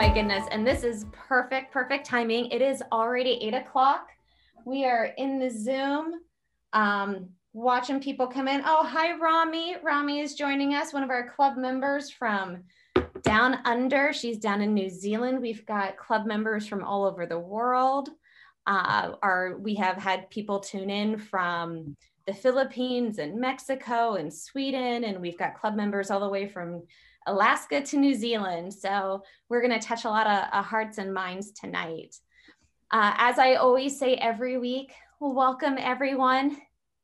my goodness. And this is perfect, perfect timing. It is already eight o'clock. We are in the Zoom, um, watching people come in. Oh, hi, Rami. Rami is joining us, one of our club members from down under. She's down in New Zealand. We've got club members from all over the world. Uh, our, we have had people tune in from the Philippines and Mexico and Sweden, and we've got club members all the way from Alaska to New Zealand. So we're going to touch a lot of uh, hearts and minds tonight. Uh, as I always say every week, welcome everyone.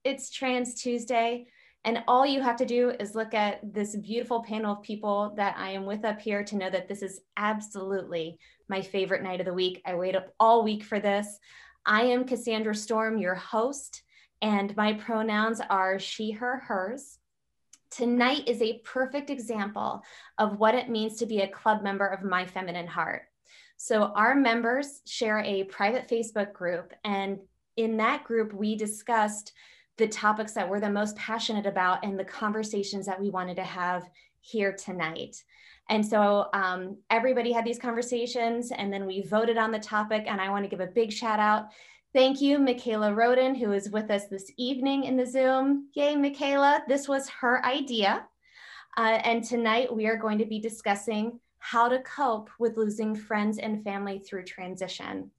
It's Trans Tuesday. And all you have to do is look at this beautiful panel of people that I am with up here to know that this is absolutely my favorite night of the week. I wait up all week for this. I am Cassandra Storm, your host, and my pronouns are she, her, hers. Tonight is a perfect example of what it means to be a club member of My Feminine Heart. So, our members share a private Facebook group, and in that group, we discussed the topics that we're the most passionate about and the conversations that we wanted to have here tonight. And so um, everybody had these conversations, and then we voted on the topic. And I want to give a big shout out Thank you, Michaela Roden, who is with us this evening in the Zoom. Yay, Michaela, this was her idea. Uh, and tonight we are going to be discussing how to cope with losing friends and family through transition.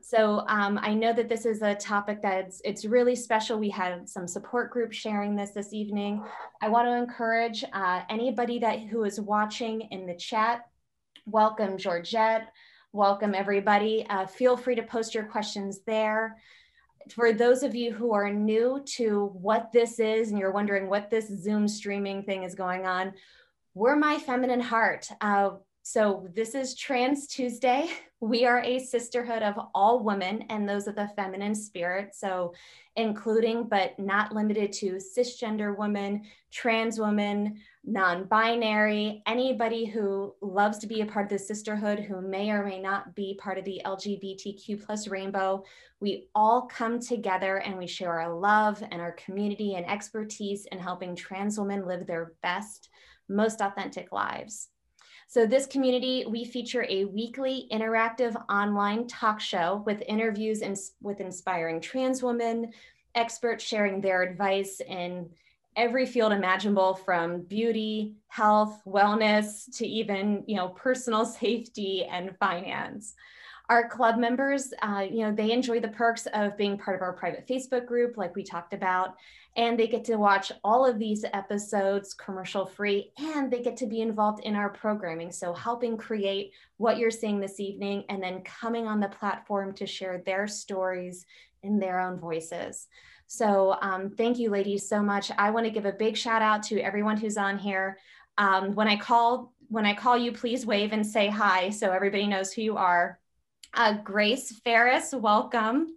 So um, I know that this is a topic that's it's really special. We had some support groups sharing this this evening. I want to encourage uh, anybody that who is watching in the chat. Welcome, Georgette. Welcome everybody. Uh, feel free to post your questions there. For those of you who are new to what this is and you're wondering what this Zoom streaming thing is going on, we're My Feminine Heart. Uh, so this is Trans Tuesday. We are a sisterhood of all women and those of the feminine spirit. So including but not limited to cisgender women, trans women, non-binary, anybody who loves to be a part of the sisterhood, who may or may not be part of the LGBTQ plus rainbow. We all come together and we share our love and our community and expertise in helping trans women live their best, most authentic lives. So this community, we feature a weekly interactive online talk show with interviews and with inspiring trans women, experts sharing their advice in every field imaginable from beauty, health, wellness to even, you know, personal safety and finance. Our club members, uh, you know, they enjoy the perks of being part of our private Facebook group, like we talked about, and they get to watch all of these episodes commercial free and they get to be involved in our programming so helping create what you're seeing this evening and then coming on the platform to share their stories in their own voices so um, thank you ladies so much i want to give a big shout out to everyone who's on here um, when i call when i call you please wave and say hi so everybody knows who you are uh, grace ferris welcome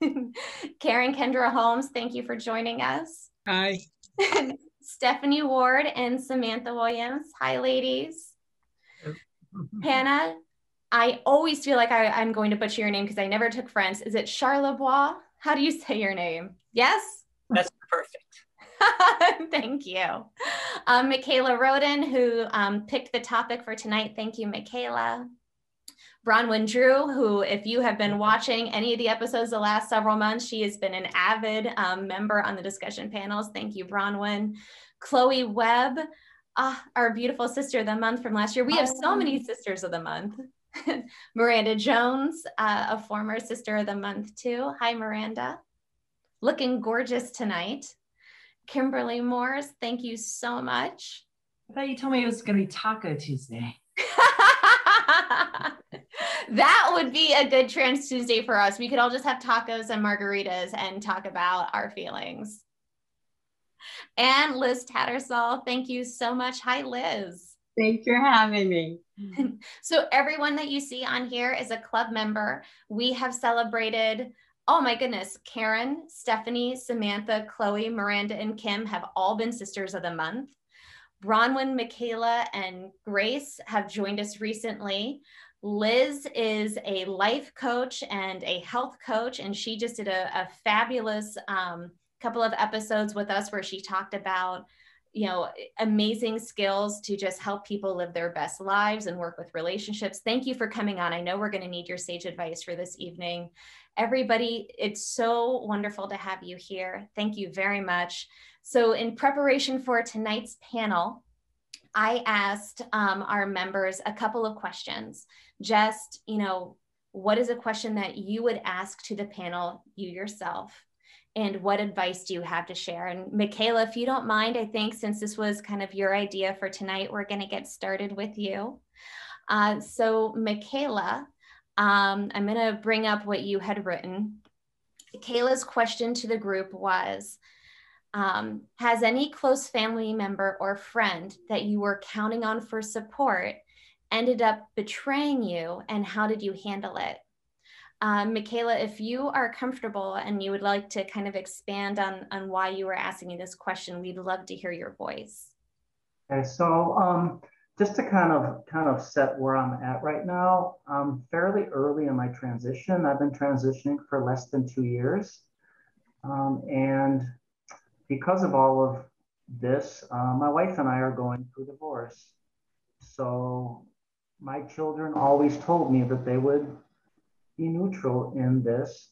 Karen Kendra Holmes, thank you for joining us. Hi. Stephanie Ward and Samantha Williams. Hi, ladies. Hannah, I always feel like I, am going to butcher your name because I never took French. Is it Charlebois? How do you say your name? Yes? That's perfect. Thank you. Um, Michaela Roden, who um, picked the topic for tonight. Thank you, Michaela. Bronwyn Drew, who, if you have been watching any of the episodes the last several months, she has been an avid um, member on the discussion panels. Thank you, Bronwyn. Chloe Webb, ah, our beautiful sister of the month from last year. We have so many sisters of the month. Miranda Jones, uh, a former sister of the month too. Hi, Miranda. Looking gorgeous tonight. Kimberly Morris, thank you so much. I thought you told me it was going to be Taco Tuesday. that would be a good trans Tuesday for us. We could all just have tacos and margaritas and talk about our feelings. And Liz Tattersall, thank you so much. Hi, Liz. Thanks for having me. so, everyone that you see on here is a club member. We have celebrated, oh my goodness, Karen, Stephanie, Samantha, Chloe, Miranda, and Kim have all been Sisters of the Month. Bronwyn, Michaela, and Grace have joined us recently. Liz is a life coach and a health coach, and she just did a, a fabulous um, couple of episodes with us where she talked about you know, amazing skills to just help people live their best lives and work with relationships. Thank you for coming on. I know we're going to need your sage advice for this evening. Everybody, it's so wonderful to have you here. Thank you very much. So, in preparation for tonight's panel, I asked um, our members a couple of questions. Just, you know, what is a question that you would ask to the panel, you yourself? and what advice do you have to share? And Michaela, if you don't mind, I think since this was kind of your idea for tonight, we're going to get started with you. Uh, so, Michaela, um, I'm going to bring up what you had written. Michaela's question to the group was um, Has any close family member or friend that you were counting on for support ended up betraying you, and how did you handle it? Um, Michaela, if you are comfortable and you would like to kind of expand on, on why you were asking me this question, we'd love to hear your voice. Okay, so um, just to kind of kind of set where I'm at right now, I'm fairly early in my transition. I've been transitioning for less than two years. Um, and because of all of this, uh, my wife and I are going through divorce. So my children always told me that they would be neutral in this.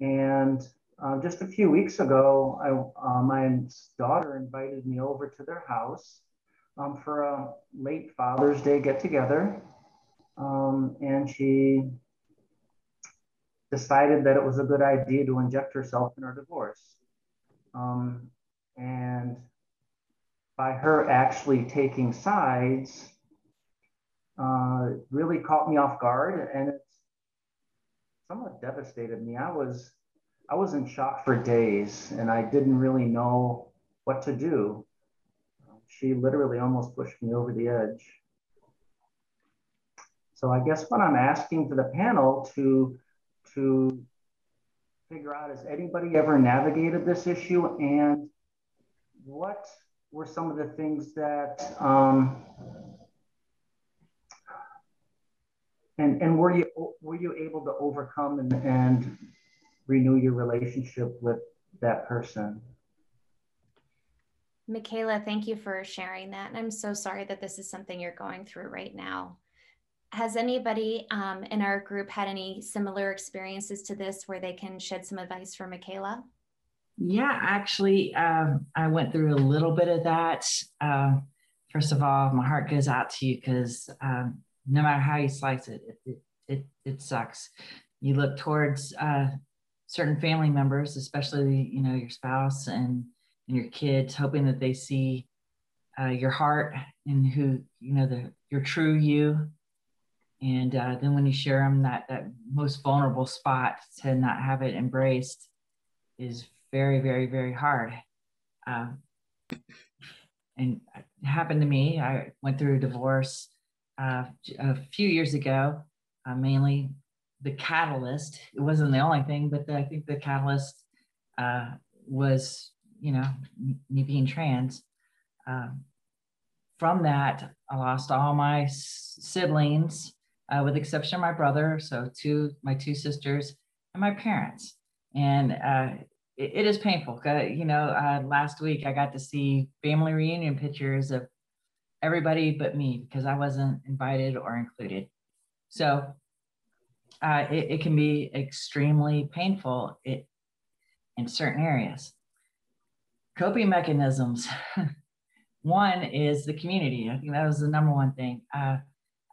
And uh, just a few weeks ago, I, uh, my daughter invited me over to their house um, for a late Father's Day get together. Um, and she decided that it was a good idea to inject herself in her divorce. Um, and by her actually taking sides, uh, really caught me off guard. And it somewhat devastated me. I was I was in shock for days and I didn't really know what to do. She literally almost pushed me over the edge. So I guess what I'm asking for the panel to to figure out is anybody ever navigated this issue and what were some of the things that um, and and were you were you able to overcome and, and renew your relationship with that person michaela thank you for sharing that and i'm so sorry that this is something you're going through right now. Has anybody um, in our group had any similar experiences to this where they can shed some advice for michaela? Yeah actually um, i went through a little bit of that. Um, first of all my heart goes out to you because um, no matter how you slice it, it, it, it, sucks. You look towards uh, certain family members, especially, you know, your spouse and, and your kids, hoping that they see uh, your heart and who, you know, the, your true you. And uh, then when you share them, that, that most vulnerable spot to not have it embraced is very, very, very hard. Um, and happened to me. I went through a divorce uh, a few years ago, uh, mainly the catalyst. It wasn't the only thing, but the, I think the catalyst uh, was, you know, me being trans. Um, from that, I lost all my siblings, uh, with exception of my brother. So two, my two sisters, and my parents. And uh, it, it is painful. You know, uh, last week I got to see family reunion pictures of everybody but me because I wasn't invited or included. So uh, it, it, can be extremely painful it, in certain areas. Coping mechanisms. one is the community. I think that was the number one thing. Uh,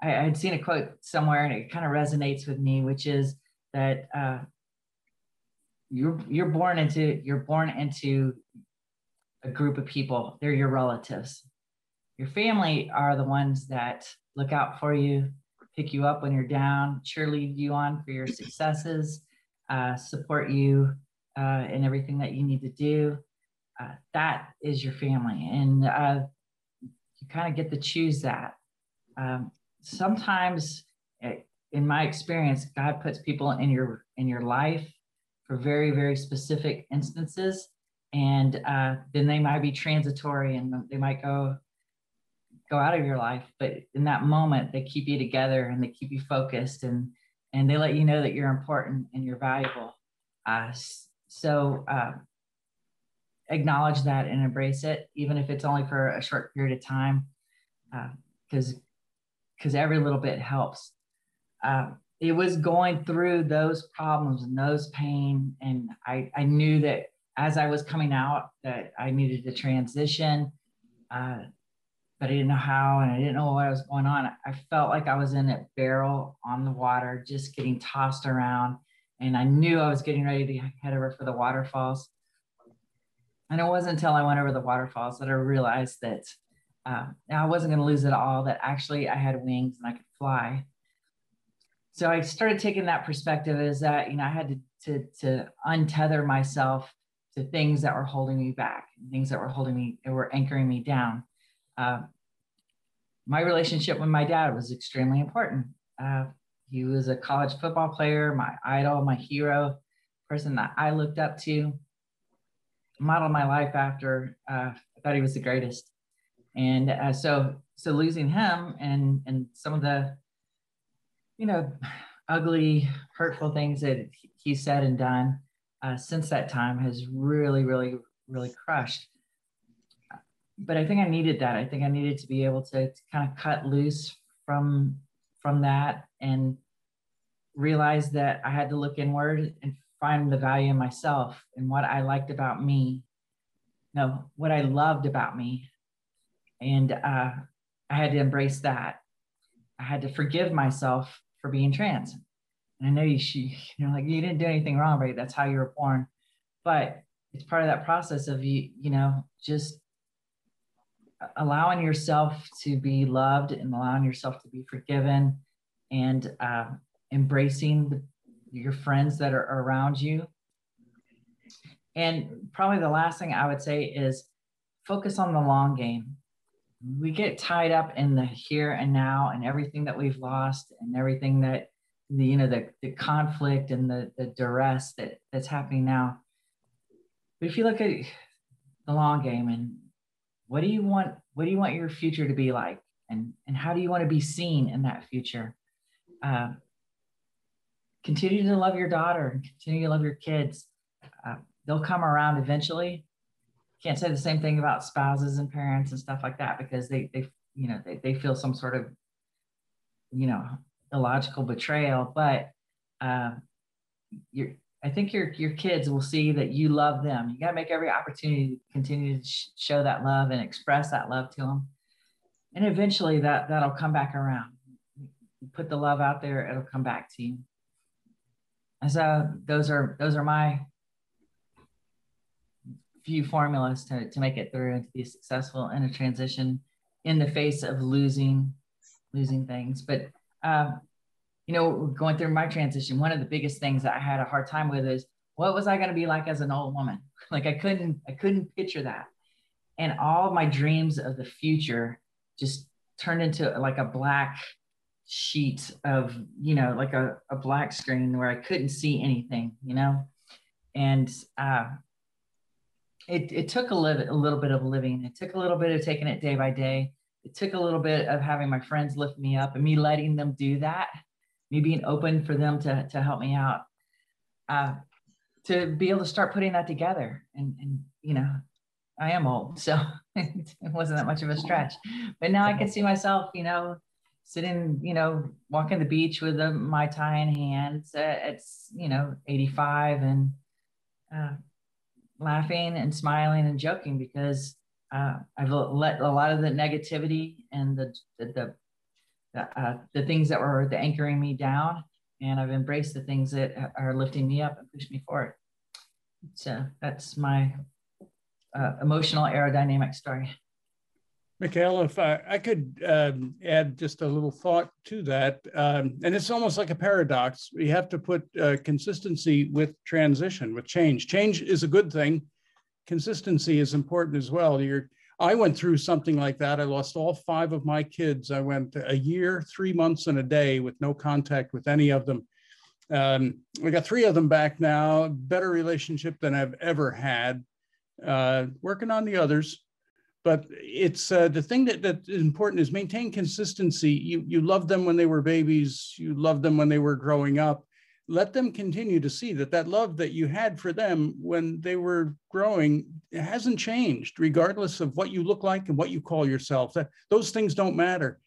I, had seen a quote somewhere and it kind of resonates with me, which is that uh, you're you're born into you're born into a group of people. They're your relatives your family are the ones that look out for you, pick you up when you're down, cheerlead you on for your successes, uh, support you uh, in everything that you need to do. Uh, that is your family. And uh, you kind of get to choose that. Um, sometimes, eh, in my experience, God puts people in your in your life for very, very specific instances. And uh, then they might be transitory and they might go go out of your life but in that moment they keep you together and they keep you focused and and they let you know that you're important and you're valuable uh, so uh, acknowledge that and embrace it, even if it's only for a short period of time, because uh, because every little bit helps. Uh, it was going through those problems and those pain, and I I knew that as I was coming out that I needed to transition. Uh, but I didn't know how and I didn't know what was going on. I felt like I was in a barrel on the water, just getting tossed around. And I knew I was getting ready to head over for the waterfalls. And it wasn't until I went over the waterfalls that I realized that uh, I wasn't going to lose it all, that actually I had wings and I could fly. So I started taking that perspective as that, you know, I had to, to, to untether myself to things that were holding me back, things that were holding me, that were anchoring me down. Uh, my relationship with my dad was extremely important. Uh, he was a college football player, my idol, my hero, person that I looked up to, modeled my life after. Uh, I thought he was the greatest, and uh, so so losing him and and some of the, you know, ugly, hurtful things that he said and done uh, since that time has really, really, really crushed but I think I needed that. I think I needed to be able to, to kind of cut loose from from that and realize that I had to look inward and find the value in myself and what I liked about me. No, what I loved about me. And uh, I had to embrace that. I had to forgive myself for being trans. And I know you, she, you know, like you didn't do anything wrong, right? That's how you were born. But it's part of that process of you, you know, just allowing yourself to be loved and allowing yourself to be forgiven and uh, embracing the, your friends that are around you. And probably the last thing I would say is focus on the long game. We get tied up in the here and now and everything that we've lost and everything that the you know the, the conflict and the, the duress that, that's happening now. But if you look at the long game and what do you want what do you want your future to be like and and how do you want to be seen in that future uh, continue to love your daughter and continue to love your kids uh, they'll come around eventually can't say the same thing about spouses and parents and stuff like that because they they you know they, they feel some sort of you know illogical betrayal but uh, you're I think your your kids will see that you love them. You got to make every opportunity to continue to sh- show that love and express that love to them, and eventually that that'll come back around. You put the love out there, it'll come back to you. So those are those are my few formulas to, to make it through and to be successful in a transition in the face of losing losing things. But um, you know, going through my transition, one of the biggest things that I had a hard time with is what was I going to be like as an old woman? Like I couldn't, I couldn't picture that. And all my dreams of the future just turned into like a black sheet of, you know, like a, a black screen where I couldn't see anything, you know? And uh, it, it took a little, a little bit of living. It took a little bit of taking it day by day. It took a little bit of having my friends lift me up and me letting them do that me being open for them to, to help me out, uh, to be able to start putting that together. And, and, you know, I am old, so it wasn't that much of a stretch. But now I can see myself, you know, sitting, you know, walking the beach with a Mai Tai in hand. It's, uh, it's you know, 85 and uh, laughing and smiling and joking because uh, I've let a lot of the negativity and the, the, the uh, the things that were the anchoring me down, and I've embraced the things that are lifting me up and push me forward. So that's my uh, emotional aerodynamic story. Michaela, if I, I could um, add just a little thought to that, um, and it's almost like a paradox. We have to put uh, consistency with transition, with change. Change is a good thing. Consistency is important as well. You're I went through something like that. I lost all five of my kids. I went a year, three months, and a day with no contact with any of them. Um, we got three of them back now. Better relationship than I've ever had. Uh, working on the others, but it's uh, the thing that that is important is maintain consistency. You you loved them when they were babies. You loved them when they were growing up. let them continue to see that that love that you had for them when they were growing hasn't changed regardless of what you look like and what you call yourself that those things don't matter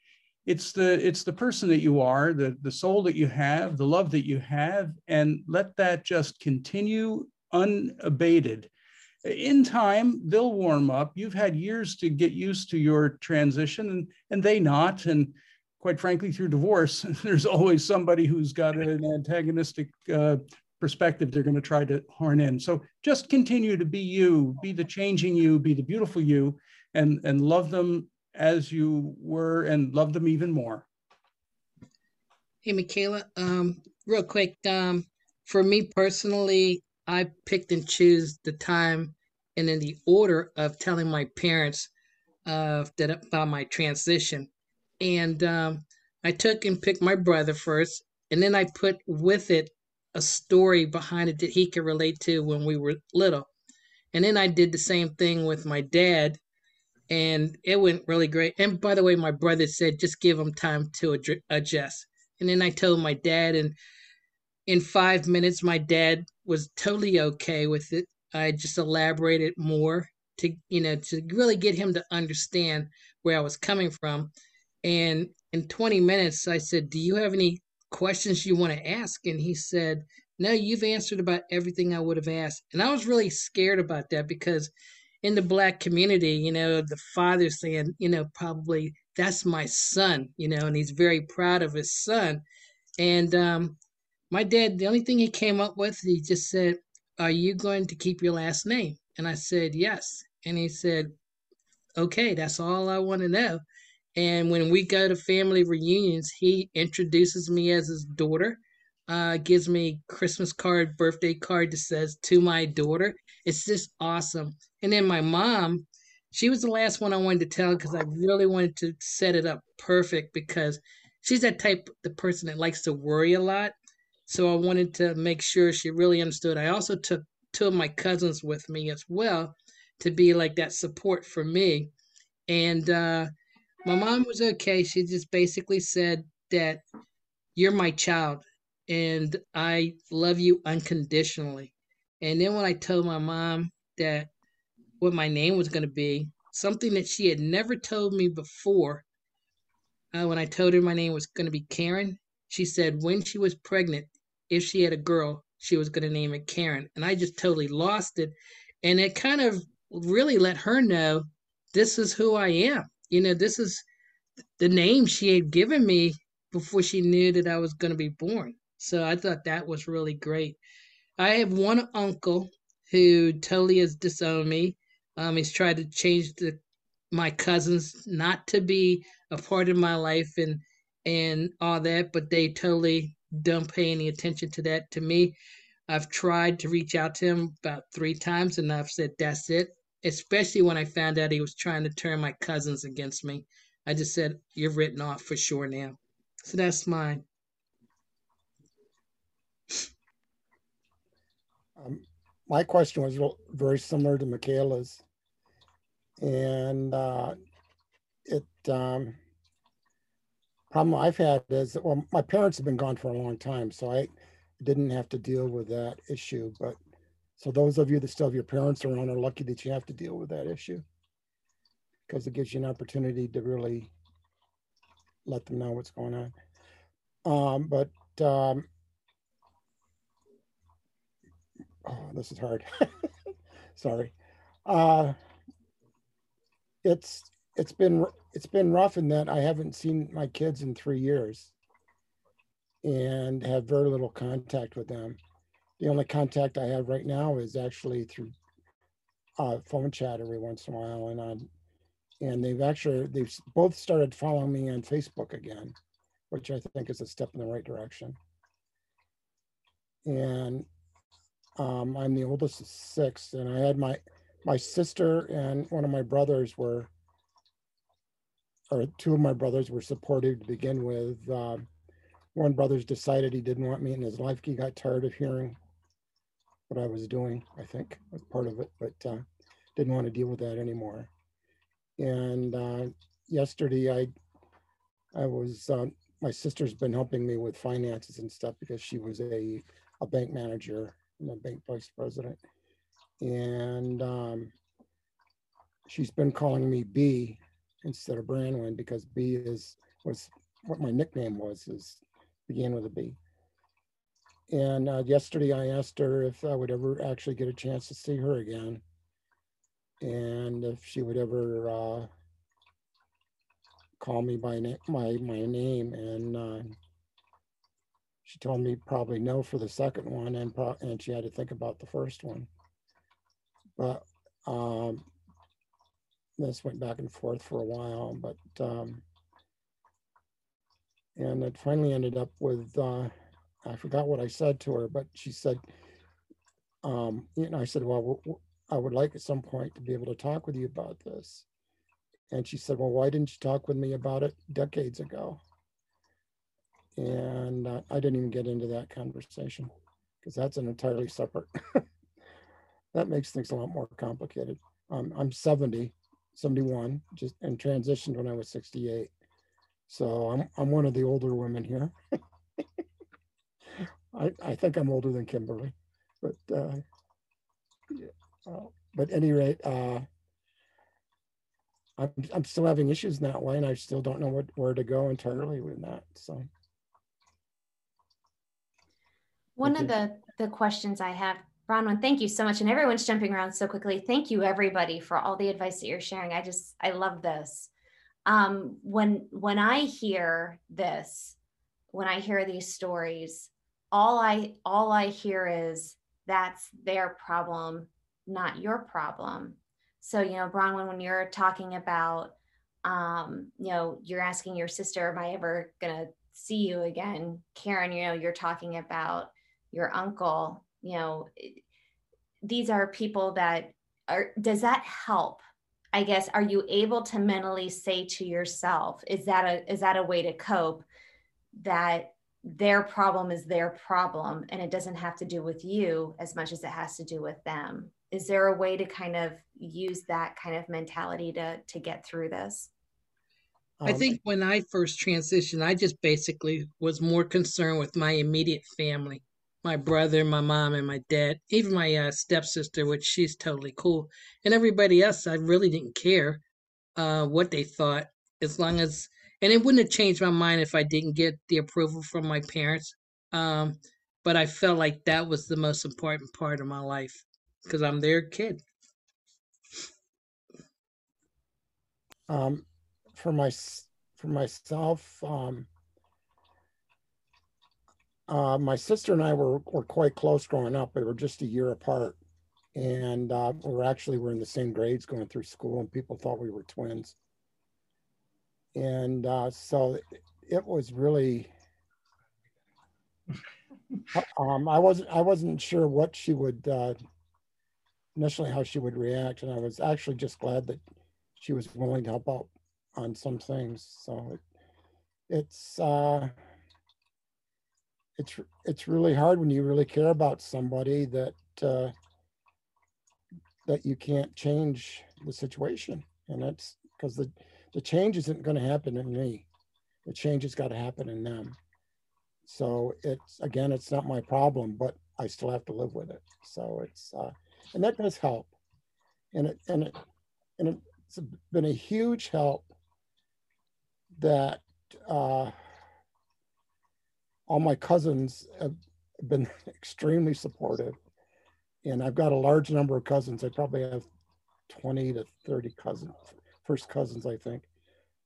it's the it's the person that you are the the soul that you have the love that you have and let that just continue unabated in time they'll warm up you've had years to get used to your transition and and they not and quite frankly, through divorce, there's always somebody who's got an antagonistic uh, perspective they're going to try to horn in. So just continue to be you, be the changing you, be the beautiful you, and, and love them as you were and love them even more. Hey, Michaela, um, real quick, um, for me personally, I picked and choose the time and in the order of telling my parents uh, that about my transition and um, I took and picked my brother first, and then I put with it a story behind it that he could relate to when we were little. And then I did the same thing with my dad, and it went really great. And by the way, my brother said just give him time to adjust. And then I told my dad, and in five minutes, my dad was totally okay with it. I just elaborated more to you know to really get him to understand where I was coming from. And in 20 minutes, I said, Do you have any questions you want to ask? And he said, No, you've answered about everything I would have asked. And I was really scared about that because in the black community, you know, the father saying, you know, probably that's my son, you know, and he's very proud of his son. And um, my dad, the only thing he came up with, he just said, Are you going to keep your last name? And I said, Yes. And he said, Okay, that's all I want to know. And when we go to family reunions, he introduces me as his daughter, uh, gives me Christmas card, birthday card that says to my daughter. It's just awesome. And then my mom, she was the last one I wanted to tell because I really wanted to set it up perfect because she's that type the person that likes to worry a lot. So I wanted to make sure she really understood. I also took two of my cousins with me as well to be like that support for me. And uh, my mom was okay. She just basically said that you're my child and I love you unconditionally. And then when I told my mom that what my name was going to be, something that she had never told me before, uh, when I told her my name was going to be Karen, she said when she was pregnant, if she had a girl, she was going to name it Karen. And I just totally lost it. And it kind of really let her know this is who I am you know, this is the name she had given me before she knew that I was going to be born. So I thought that was really great. I have one uncle who totally has disowned me. Um, he's tried to change the my cousins not to be a part of my life and and all that, but they totally don't pay any attention to that. To me, I've tried to reach out to him about three times, and I've said that's it especially when I found out he was trying to turn my cousins against me. I just said, You're written off for sure now. So that's mine. Um, my question was very similar to Michaela's. And uh, it, um, problem I've had is, well, my parents have been gone for a long time, so I didn't have to deal with that issue. But so those of you that still have your parents around are lucky that you have to deal with that issue because it gives you an opportunity to really let them know what's going on. Um, but um, oh, this is hard. Sorry. Uh, it's it's been it's been rough in that I haven't seen my kids in three years and have very little contact with them the only contact I have right now is actually through uh, phone chat every once in a while, and on, and they've actually they've both started following me on Facebook again, which I think is a step in the right direction. And um, I'm the oldest of six, and I had my my sister and one of my brothers were, or two of my brothers were supportive to begin with. Um, one brother's decided he didn't want me in his life. He got tired of hearing what I was doing, I think, was part of it, but uh, didn't want to deal with that anymore. And uh, yesterday, I I was uh, my sister's been helping me with finances and stuff because she was a, a bank manager and a bank vice president. And um, she's been calling me B instead of Bronwyn because B is was what my nickname was is began with a B. And uh, yesterday I asked her if I would ever actually get a chance to see her again. And if she would ever uh, call me by my my name, and uh, she told me probably no for the second one, and and she had to think about the first one. But um, this went back and forth for a while, but um, and it finally ended up with uh, I forgot what I said to her, but she said, um, you know, I said, well, I would like at some point to be able to talk with you about this. And she said, well, why didn't you talk with me about it decades ago? And uh, I didn't even get into that conversation because that's an entirely separate. that makes things a lot more complicated. Um, I'm 70, 71, just and transitioned when I was 68. So I'm I'm one of the older women here. I I think I'm older than Kimberly, but uh, yeah, uh, but any rate, uh, I'm I'm still having issues in that way, and I still don't know what where to go entirely with that. So One of the, the questions I have, Bronwyn, thank you so much. And everyone's jumping around so quickly. Thank you, everybody, for all the advice that you're sharing. I just, I love this. Um, when, when I hear this, when I hear these stories, all I, all I hear is that's their problem, not your problem. So, you know, Bronwyn, when you're talking about, um, you know, you're asking your sister, am I ever gonna see you again? Karen, you know, you're talking about your uncle, you know, these are people that are, does that help? I guess, are you able to mentally say to yourself, is that a, is that a way to cope? That their problem is their problem and it doesn't have to do with you as much as it has to do with them. Is there a way to kind of use that kind of mentality to, to get through this? I um, think when I first transitioned, I just basically was more concerned with my immediate family my brother, my mom, and my dad, even my uh, stepsister, which she's totally cool. And everybody else, I really didn't care uh, what they thought, as long as, and it wouldn't have changed my mind if I didn't get the approval from my parents. Um, but I felt like that was the most important part of my life because I'm their kid. um, for my for myself, um, uh, my sister and I were were quite close growing up. We were just a year apart, and uh, we were actually were in the same grades going through school, and people thought we were twins. And uh, so it was really. Um, I wasn't. I wasn't sure what she would uh, initially how she would react, and I was actually just glad that she was willing to help out on some things. So it, it's uh, it's it's really hard when you really care about somebody that uh, that you can't change the situation, and that's because the the change isn't going to happen in me. The change has got to happen in them. So it's again, it's not my problem, but I still have to live with it. So it's uh, and that does help, and it and it and it's been a huge help that uh, all my cousins have been extremely supportive. And I've got a large number of cousins. I probably have 20 to 30 cousins, first cousins, I think,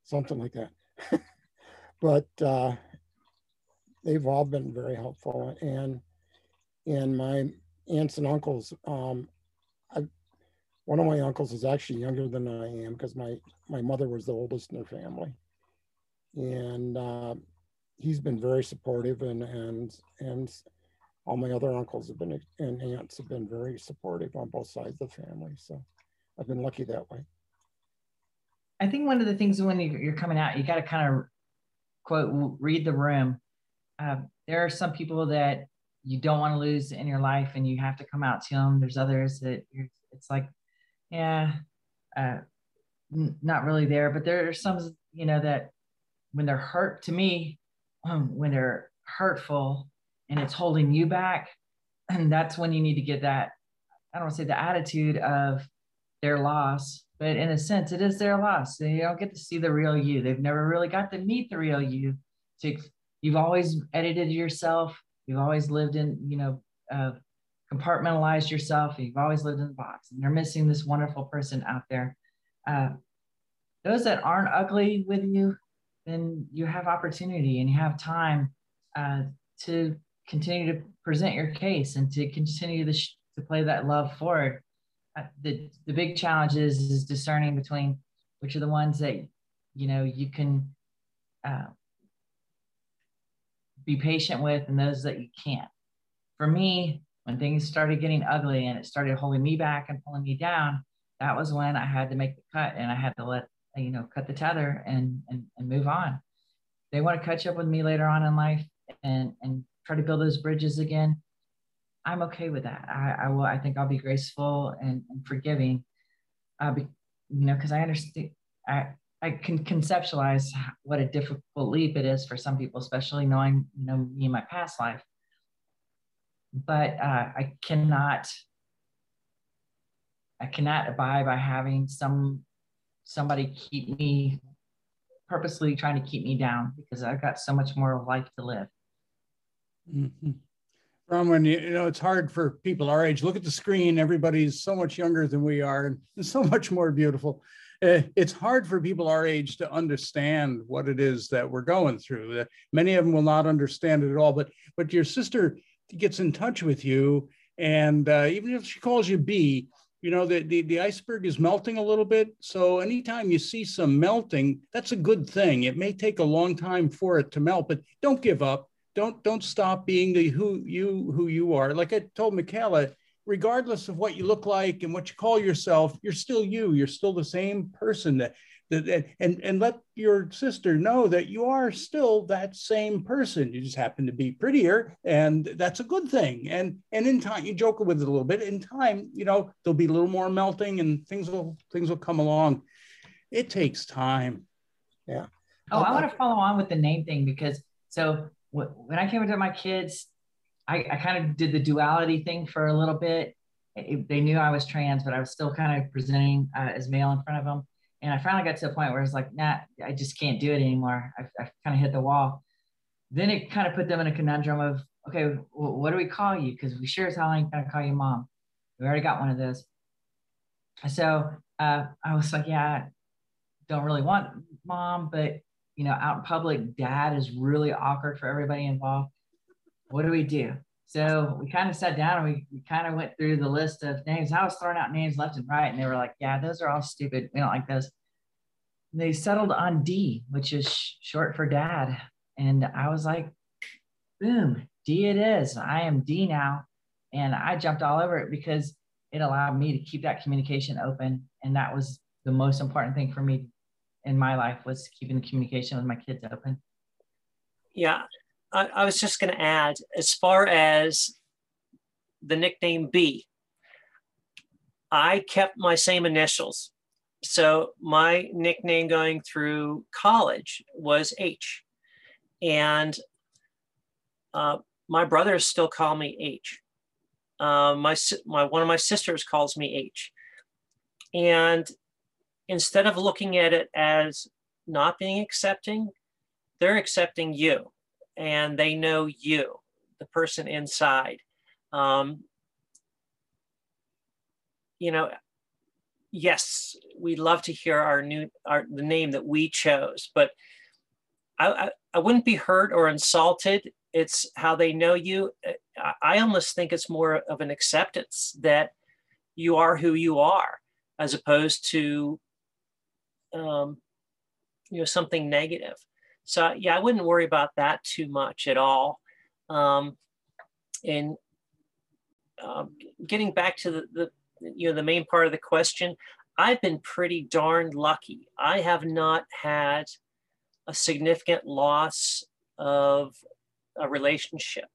something like that. but uh, they've all been very helpful. And and my aunts and uncles, um, I, one of my uncles is actually younger than I am because my my mother was the oldest in their family, and uh, he's been very supportive, and and and all my other uncles have been and aunts have been very supportive on both sides of the family. So I've been lucky that way. I think one of the things when you're coming out, you got to kind of quote read the room. Uh, there are some people that you don't want to lose in your life, and you have to come out to them. There's others that it's like, yeah, uh, not really there. But there are some, you know, that when they're hurt, to me, um, when they're hurtful and it's holding you back, and that's when you need to get that. I don't want to say the attitude of their loss, but in a sense, it is their loss. They don't get to see the real you. They've never really got to meet the real you. So you've always edited yourself. You've always lived in, you know, uh, compartmentalized yourself. You've always lived in the box, and they're missing this wonderful person out there. Uh, those that aren't ugly with you, then you have opportunity and you have time uh, to continue to present your case and to continue to, sh- to play that love forward. Uh, the, the big challenge is, is discerning between which are the ones that you know you can uh, be patient with and those that you can't. For me, when things started getting ugly and it started holding me back and pulling me down, that was when I had to make the cut and I had to let you know cut the tether and and, and move on. They want to catch up with me later on in life and and try to build those bridges again. I'm okay with that. I, I will. I think I'll be graceful and, and forgiving. Uh, be, you know, because I understand. I I can conceptualize what a difficult leap it is for some people, especially knowing you know me in my past life. But uh, I cannot I cannot abide by having some somebody keep me purposely trying to keep me down because I've got so much more life to live. Mm-hmm. You know, it's hard for people our age. Look at the screen. Everybody's so much younger than we are and so much more beautiful. Uh, it's hard for people our age to understand what it is that we're going through. Uh, many of them will not understand it at all. But but your sister gets in touch with you, and uh, even if she calls you B, you know the, the, the iceberg is melting a little bit. So anytime you see some melting that's a good thing. It may take a long time for it to melt but don't give up. Don't don't stop being the who you who you are. Like i told michaela regardless of what you look like and what you call yourself you're still you. You're still the same person that and and let your sister know that you are still that same person. You just happen to be prettier and that's a good thing. And and in time you joke with it a little bit in time you know there'll be a little more melting and things will things will come along. It takes time. Yeah. Oh i want to follow on with the name thing because so when i came into my kids i, I kind of did the duality thing for a little bit. It, they knew i was trans but i was still kind of presenting uh, as male in front of them and I finally got to a point where it's like, nah, I just can't do it anymore. I, I kind of hit the wall. Then it kind of put them in a conundrum of, okay, well, what do we call you? Because we sure as hell ain't gonna call you mom. We already got one of those. So uh, I was like, yeah, don't really want mom, but you know, out in public, dad is really awkward for everybody involved. What do we do? So we kind of sat down and we, we kind of went through the list of names. I was throwing out names left and right, and they were like, yeah, those are all stupid. We don't like those. They settled on D, which is sh- short for dad. And I was like, boom, D it is. I am D now. And I jumped all over it because it allowed me to keep that communication open. And that was the most important thing for me in my life was keeping the communication with my kids open. Yeah, I, I was just going to add, as far as the nickname B, I kept my same initials. So my nickname going through college was H. And uh, my brothers still call me H. Uh, my, my, one of my sisters calls me H. And instead of looking at it as not being accepting, they're accepting you and they know you, the person inside. Um, you know, yes, we'd love to hear our new our the name that we chose, but I, I, I wouldn't be hurt or insulted. It's how they know you. I almost think it's more of an acceptance that you are who you are, as opposed to um, you know something negative. So yeah, I wouldn't worry about that too much at all. Um, and um, getting back to the, the, you know, the main part of the question, I've been pretty darn lucky. I have not had a significant loss of a relationship.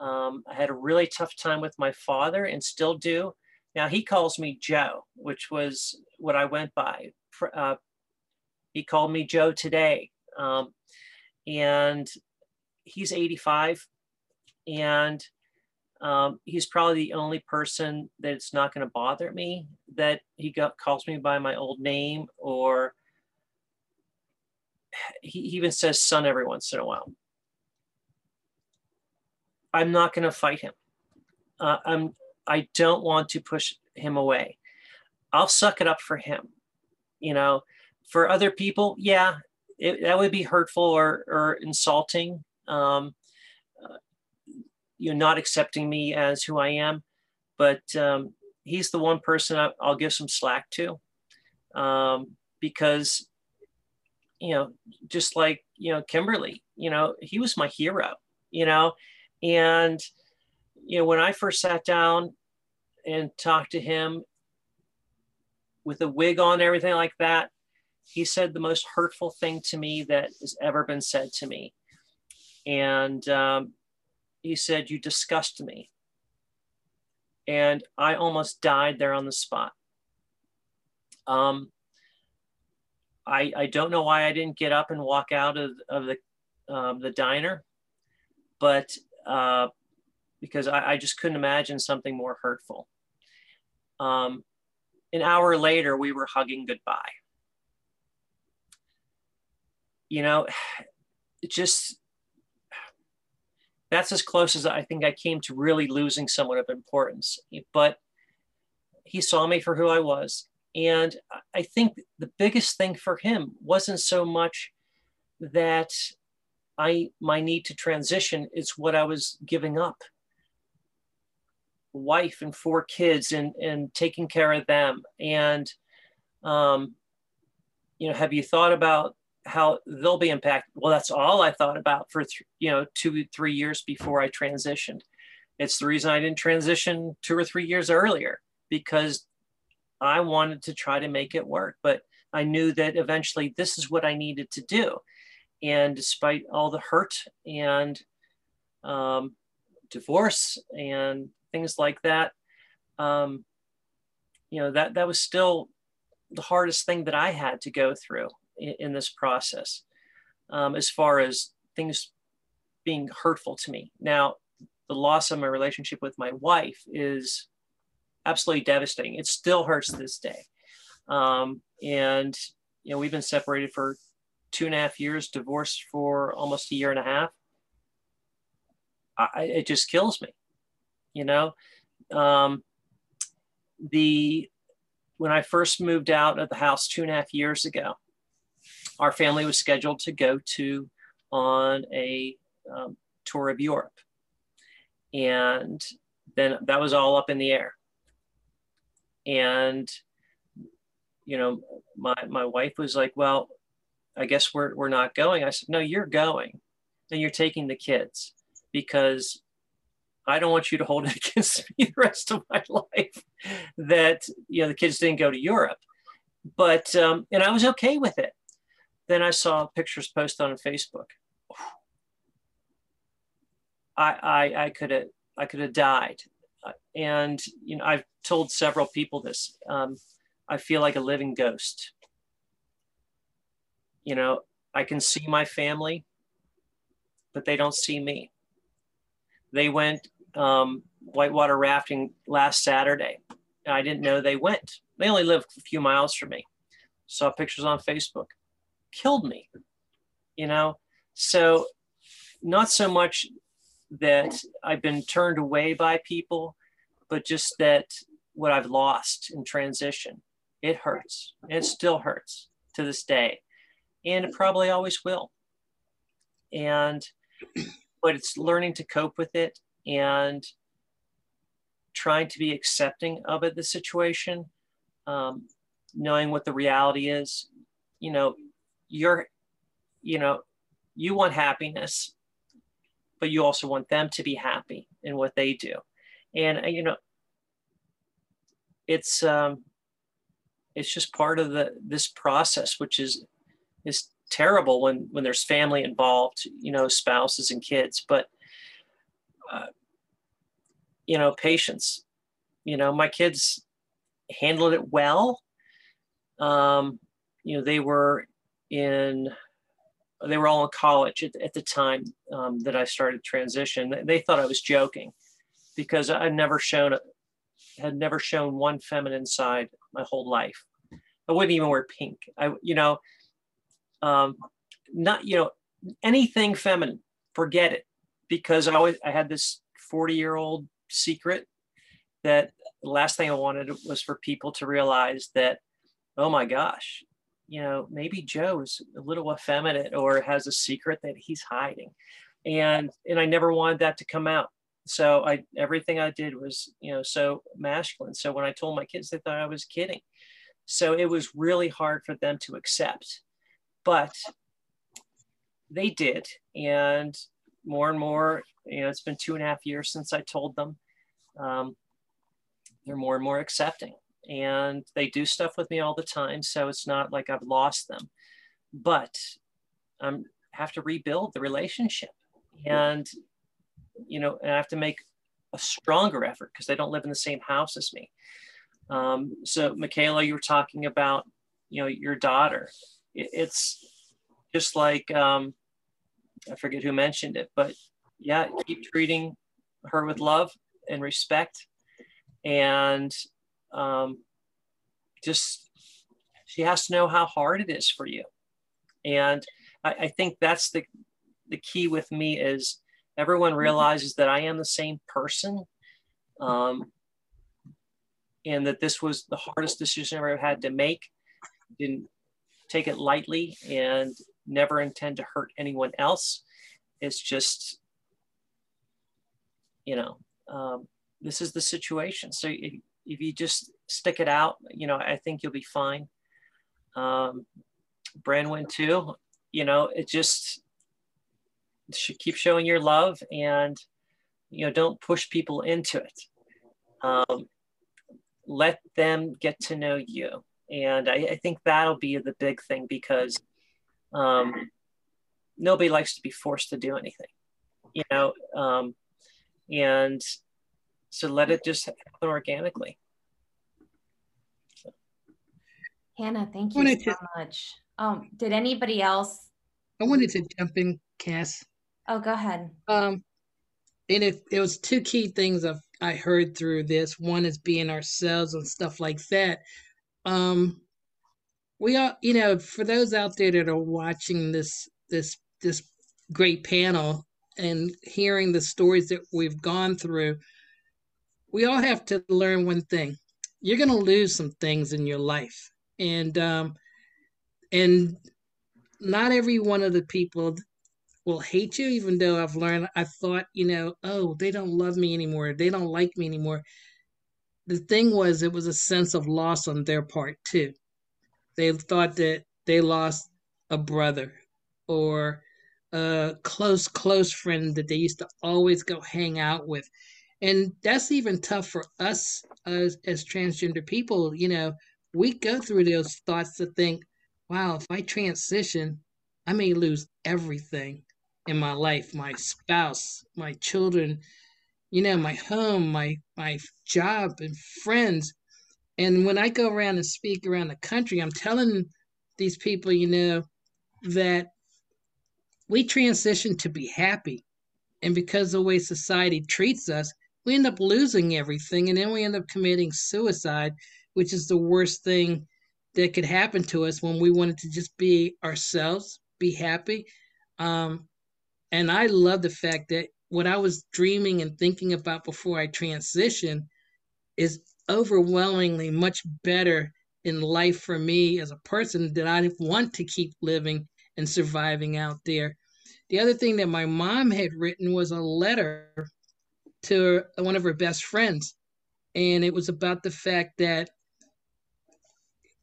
Um, I had a really tough time with my father and still do. Now he calls me Joe, which was what I went by. Uh, he called me Joe today. Um, and he's 85 and um, he's probably the only person that's not going to bother me that he got, calls me by my old name or he even says son every once in a while. I'm not going to fight him. Uh, I'm I don't want to push him away. I'll suck it up for him. You know, for other people, yeah, it, that would be hurtful or, or insulting. Um, uh, you know, not accepting me as who I am. But um, he's the one person I, will give some slack to um, because, you know, just like, you know, Kimberly, you know, he was my hero, you know, and, you know, when I first sat down and talked to him with a wig on, everything like that, he said the most hurtful thing to me that has ever been said to me. And um, he said, You disgust me. And I almost died there on the spot. Um, I, I don't know why I didn't get up and walk out of, of the, um, the diner, but uh, because I, I, just couldn't imagine something more hurtful. Um, an hour later, we were hugging goodbye. You know, just that's as close as I think I came to really losing someone of importance. But he saw me for who I was. And I think the biggest thing for him wasn't so much that I my need to transition, it's what I was giving up. Wife and four kids and and taking care of them. And um, you know, have you thought about how they'll be impacted. Well, that's all I thought about for th- you know two three years before I transitioned. It's the reason I didn't transition two or three years earlier because I wanted to try to make it work, but I knew that eventually this is what I needed to do. And despite all the hurt and um, divorce and things like that, um, you know that that was still the hardest thing that I had to go through in, in this process um, as far as things being hurtful to me. Now, the loss of my relationship with my wife is absolutely devastating. It still hurts this day. Um, and, you know, we've been separated for two and a half years, divorced for almost a year and a half. I, it just kills me, you know. Um, the when I first moved out of the house two and a half years ago, our family was scheduled to go to on a um, tour of Europe. And then that was all up in the air. And, you know, my, my wife was like, well, I guess we're, we're not going. I said, no, you're going and you're taking the kids because I don't want you to hold it against me the rest of my life that, you know, the kids didn't go to Europe. But, um, and I was okay with it. Then I saw pictures posted on Facebook. I I, I could have I could have died, and you know I've told several people this. Um, I feel like a living ghost. You know, I can see my family, but they don't see me. They went um, whitewater rafting last Saturday. I didn't know they went. They only live a few miles from me. Saw pictures on Facebook killed me, you know? So, not so much that I've been turned away by people, but just that what I've lost in transition, it hurts. It still hurts to this day. And it probably always will. And, but it's learning to cope with it and trying to be accepting of it, the situation, um, knowing what the reality is. You know, you're you know you want happiness but you also want them to be happy in what they do. And uh, you know it's um it's just part of the this process which is is terrible when when there's family involved you know spouses and kids. But uh, you know patience. You know my kids handled it well. Um you know they were in they were all in college at, at the time um, that I started transition. They, thought I was joking because I'd never shown had never shown one feminine side my whole life. I wouldn't even wear pink. I, you know, um, not, you know, anything feminine, forget it. Because I always, I had this 40 year old secret that the last thing I wanted was for people to realize that, oh my gosh, you know, maybe Joe is a little effeminate or has a secret that he's hiding. And, and I never wanted that to come out so I everything I did was you know so masculine. So when I told my kids, they thought I was kidding. So it was really hard for them to accept, but they did, and more and more. You know, it's been two and a half years since I told them. Um, they're more and more accepting, and they do stuff with me all the time. So it's not like I've lost them, but I um, have to rebuild the relationship, and you know, and I have to make a stronger effort because they don't live in the same house as me. Um, so, Michaela, you were talking about, you know, your daughter. it's just like um, I forget who mentioned it, but yeah, keep treating her with love and respect, and um, just she has to know how hard it is for you. And I, I think that's the the key with me is everyone mm-hmm. realizes that I am the same person. Um, and that this was the hardest decision I ever had to make. Didn't take it lightly and never intend to hurt anyone else. It's just, you know, um, this is the situation. So if, if you just stick it out, you know, I think you'll be fine. Um, Bronwyn too, you know, it just, keep showing your love and you know don't push people into it. Um, let them get to know you. And I, I, think that'll be the big thing because um, nobody likes to be forced to do anything you know um, and so let it just happen organically hannah thank you so to, much um, did anybody else i wanted to jump in cass Oh, go ahead. Um, and it, it was two key things of I heard through this. One is being ourselves and stuff like that. Um, we are, you know, for those out there that are watching this this this great panel and hearing the stories that we've gone through, we all have to learn one thing: you're going to lose some things in your life, and um, and not every one of the people will hate you, even though I've learned, I thought, you know, oh, they don't love me anymore. They don't like me anymore. The thing was, it was a sense of loss on their part, too. They thought that they lost a brother or a close, close friend that they used to always go hang out with. And that's even tough for us as, as transgender people. You know, we go through those thoughts to think, wow, if I transition, I may lose everything in my life my spouse my children you know my home my my job and friends. And when i go around and speak around the country i'm telling these people you know that we transition to be happy. And because of the way society treats us we end up losing everything and then we end up committing suicide which is the worst thing that could happen to us when we wanted to just be ourselves be happy um, and I love the fact that what I was dreaming and thinking about before I transitioned is overwhelmingly much better in life for me as a person that I want to keep living and surviving out there. The other thing that my mom had written was a letter to one of her best friends. And it was about the fact that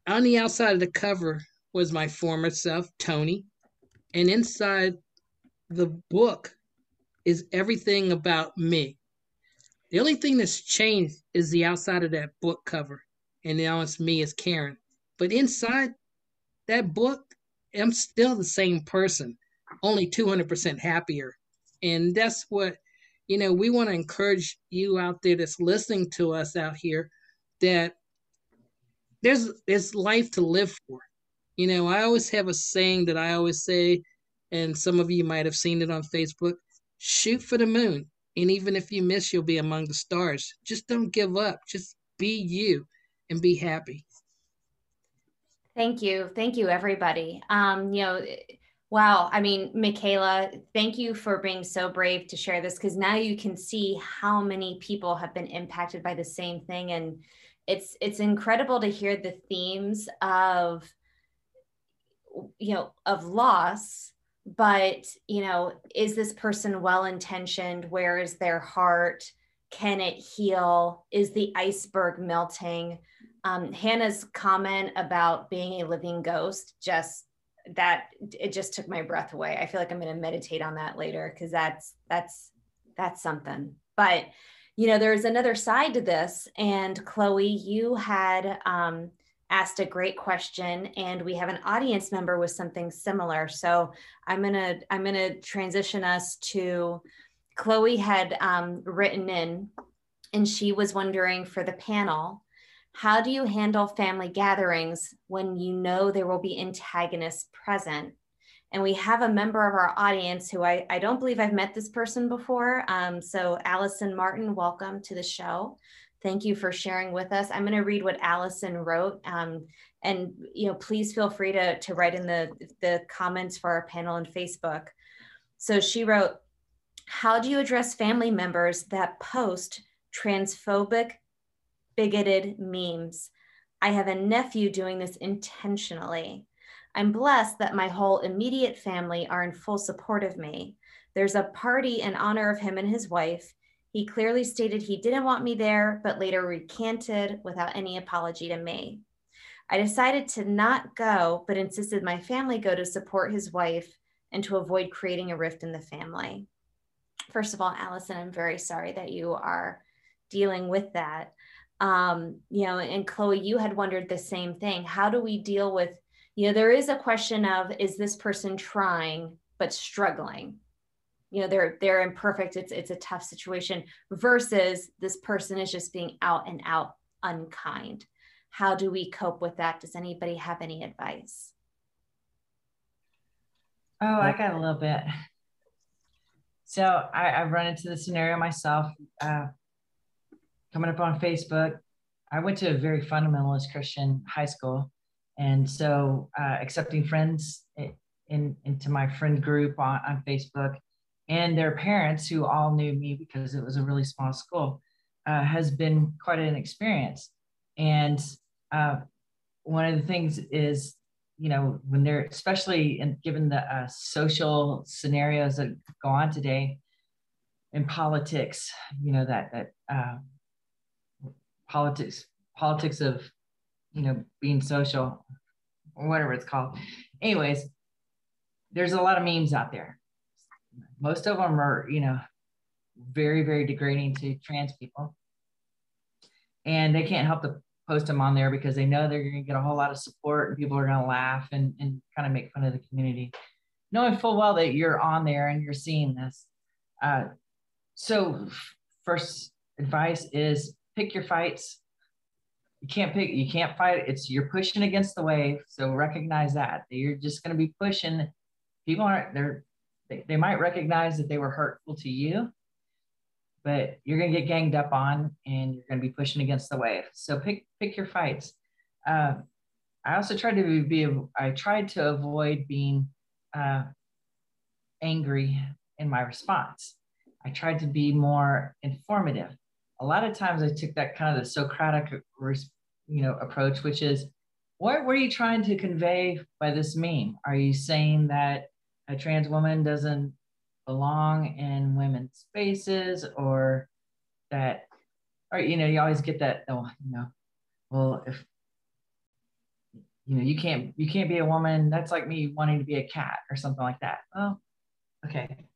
on the outside of the cover was my former self, Tony. And inside the book is everything about me. The only thing that's changed is the outside of that book cover. And now it's me as Karen. But inside that book, I'm still the same person, only 200% happier. And that's what, you know, we want to encourage you out there that's listening to us out here that there's there's life to live for. You know, I always have a saying that I always say and some of you might have seen it on Facebook. Shoot for the moon. And even if you miss, you'll be among the stars. Just don't give up. Just be you and be happy. Thank you. Thank you, everybody. Um, you know, wow. I mean, Michaela, thank you for being so brave to share this because now you can see how many people have been impacted by the same thing. And it's it's incredible to hear the themes of you know, of loss, but you know, is this person well intentioned? Where is their heart? Can it heal? Is the iceberg melting? um, Hannah's comment about being a living ghost just that it just took my breath away. I feel like I'm going to meditate on that later because that's that's that's something. But you know, there's another side to this, and Chloe, you had um, asked a great question, and we have an audience member with something similar. So I'm gonna I'm gonna transition us to Chloe had um, written in, and she was wondering for the panel how do you handle family gatherings when you know there will be antagonists present? And we have a member of our audience who I, I don't believe I've met this person before. Um, so, Allison Martin, welcome to the show. Thank you for sharing with us. I'm going to read what Allison wrote. Um, and you know, please feel free to, to write in the, the comments for our panel on Facebook. So she wrote, How do you address family members that post transphobic bigoted memes. I have a nephew doing this intentionally. I'm blessed that my whole immediate family are in full support of me. There's a party in honor of him and his wife. He clearly stated he didn't want me there, but later recanted without any apology to me. I decided to not go, but insisted my family go to support his wife and to avoid creating a rift in the family. First of all, Allison, I'm very sorry that you are dealing with that um, you know, and Chloe, you had wondered the same thing. How do we deal with, you know, there is a question of is this person trying but struggling? You know, they're they're imperfect. It's it's a tough situation versus this person is just being out and out unkind. How do we cope with that? Does anybody have any advice? Oh, I got a little bit. So I, I've run into the scenario myself. Uh, coming up on Facebook. I went to a very fundamentalist Christian high school. And so uh, accepting friends in, into my friend group on, on Facebook and their parents who all knew me because it was a really small school uh, has been quite an experience. And uh, one of the things is, you know, when they're especially in, given the uh, social scenarios that go on today in politics, you know, that, that, uh, politics politics of you know being social or whatever it's called. Anyways there's a lot of memes out there. Most of them are you know very very degrading to trans people. And they can't help to post them on there because they know they're going to get a whole lot of support and people are going to laugh and, and kind of make fun of the community. Knowing full well that you're on there and you're seeing this uh, so first advice is pick your fights. You can't pick, you can't fight. It's you're pushing against the wave. So recognize that. You're just going to be pushing. People aren't, they're, they, they might recognize that they were hurtful to you, but you're going to get ganged up on and you're going to be pushing against the wave. So pick, pick your fights. Uh, I also tried to be, I tried to avoid being uh, angry in my response. I tried to be more informative a lot of times I took that kind of the Socratic, you know, approach, which is, what were you trying to convey by this meme? Are you saying that a trans woman doesn't belong in women's spaces, or that, or you know, you always get that, oh, you know, well, if you know, you can't you can't be a woman. That's like me wanting to be a cat or something like that. Oh, okay.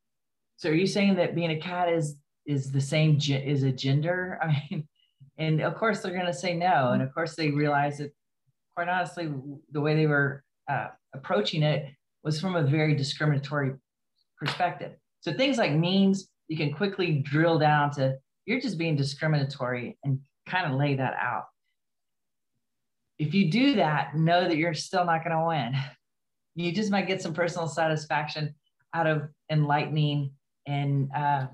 So are you saying that being a cat is is the same is a gender? I mean and of course they're going to say no and of course they realize that quite honestly the way they were uh, approaching it was from a very discriminatory perspective. So things like memes you can quickly drill down to you're just being discriminatory and kind of lay that out. If you do that know that you're still not going to win. You just might get some personal satisfaction out of enlightening and uh,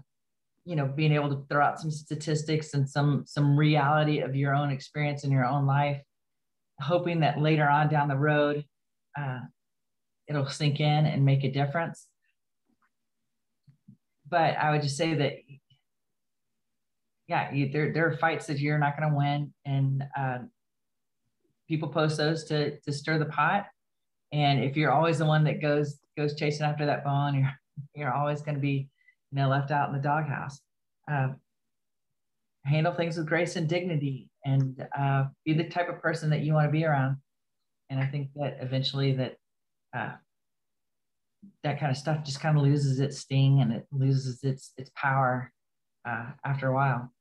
you know being able to throw out some statistics and some some reality of your own experience in your own life hoping that later on down the road uh, it'll sink in and make a difference. But i would just say that yeah you, there, there are fights that you're not going to win. And uh, people post those to to stir the pot. And if you're always the one that goes goes chasing after that bone you're you're always going to be you know left out in the doghouse. Uh, handle things with grace and dignity and uh, be the type of person that you want to be around. And i think that eventually that uh, that kind of stuff just kind of loses its sting and it loses its its power uh, after a while.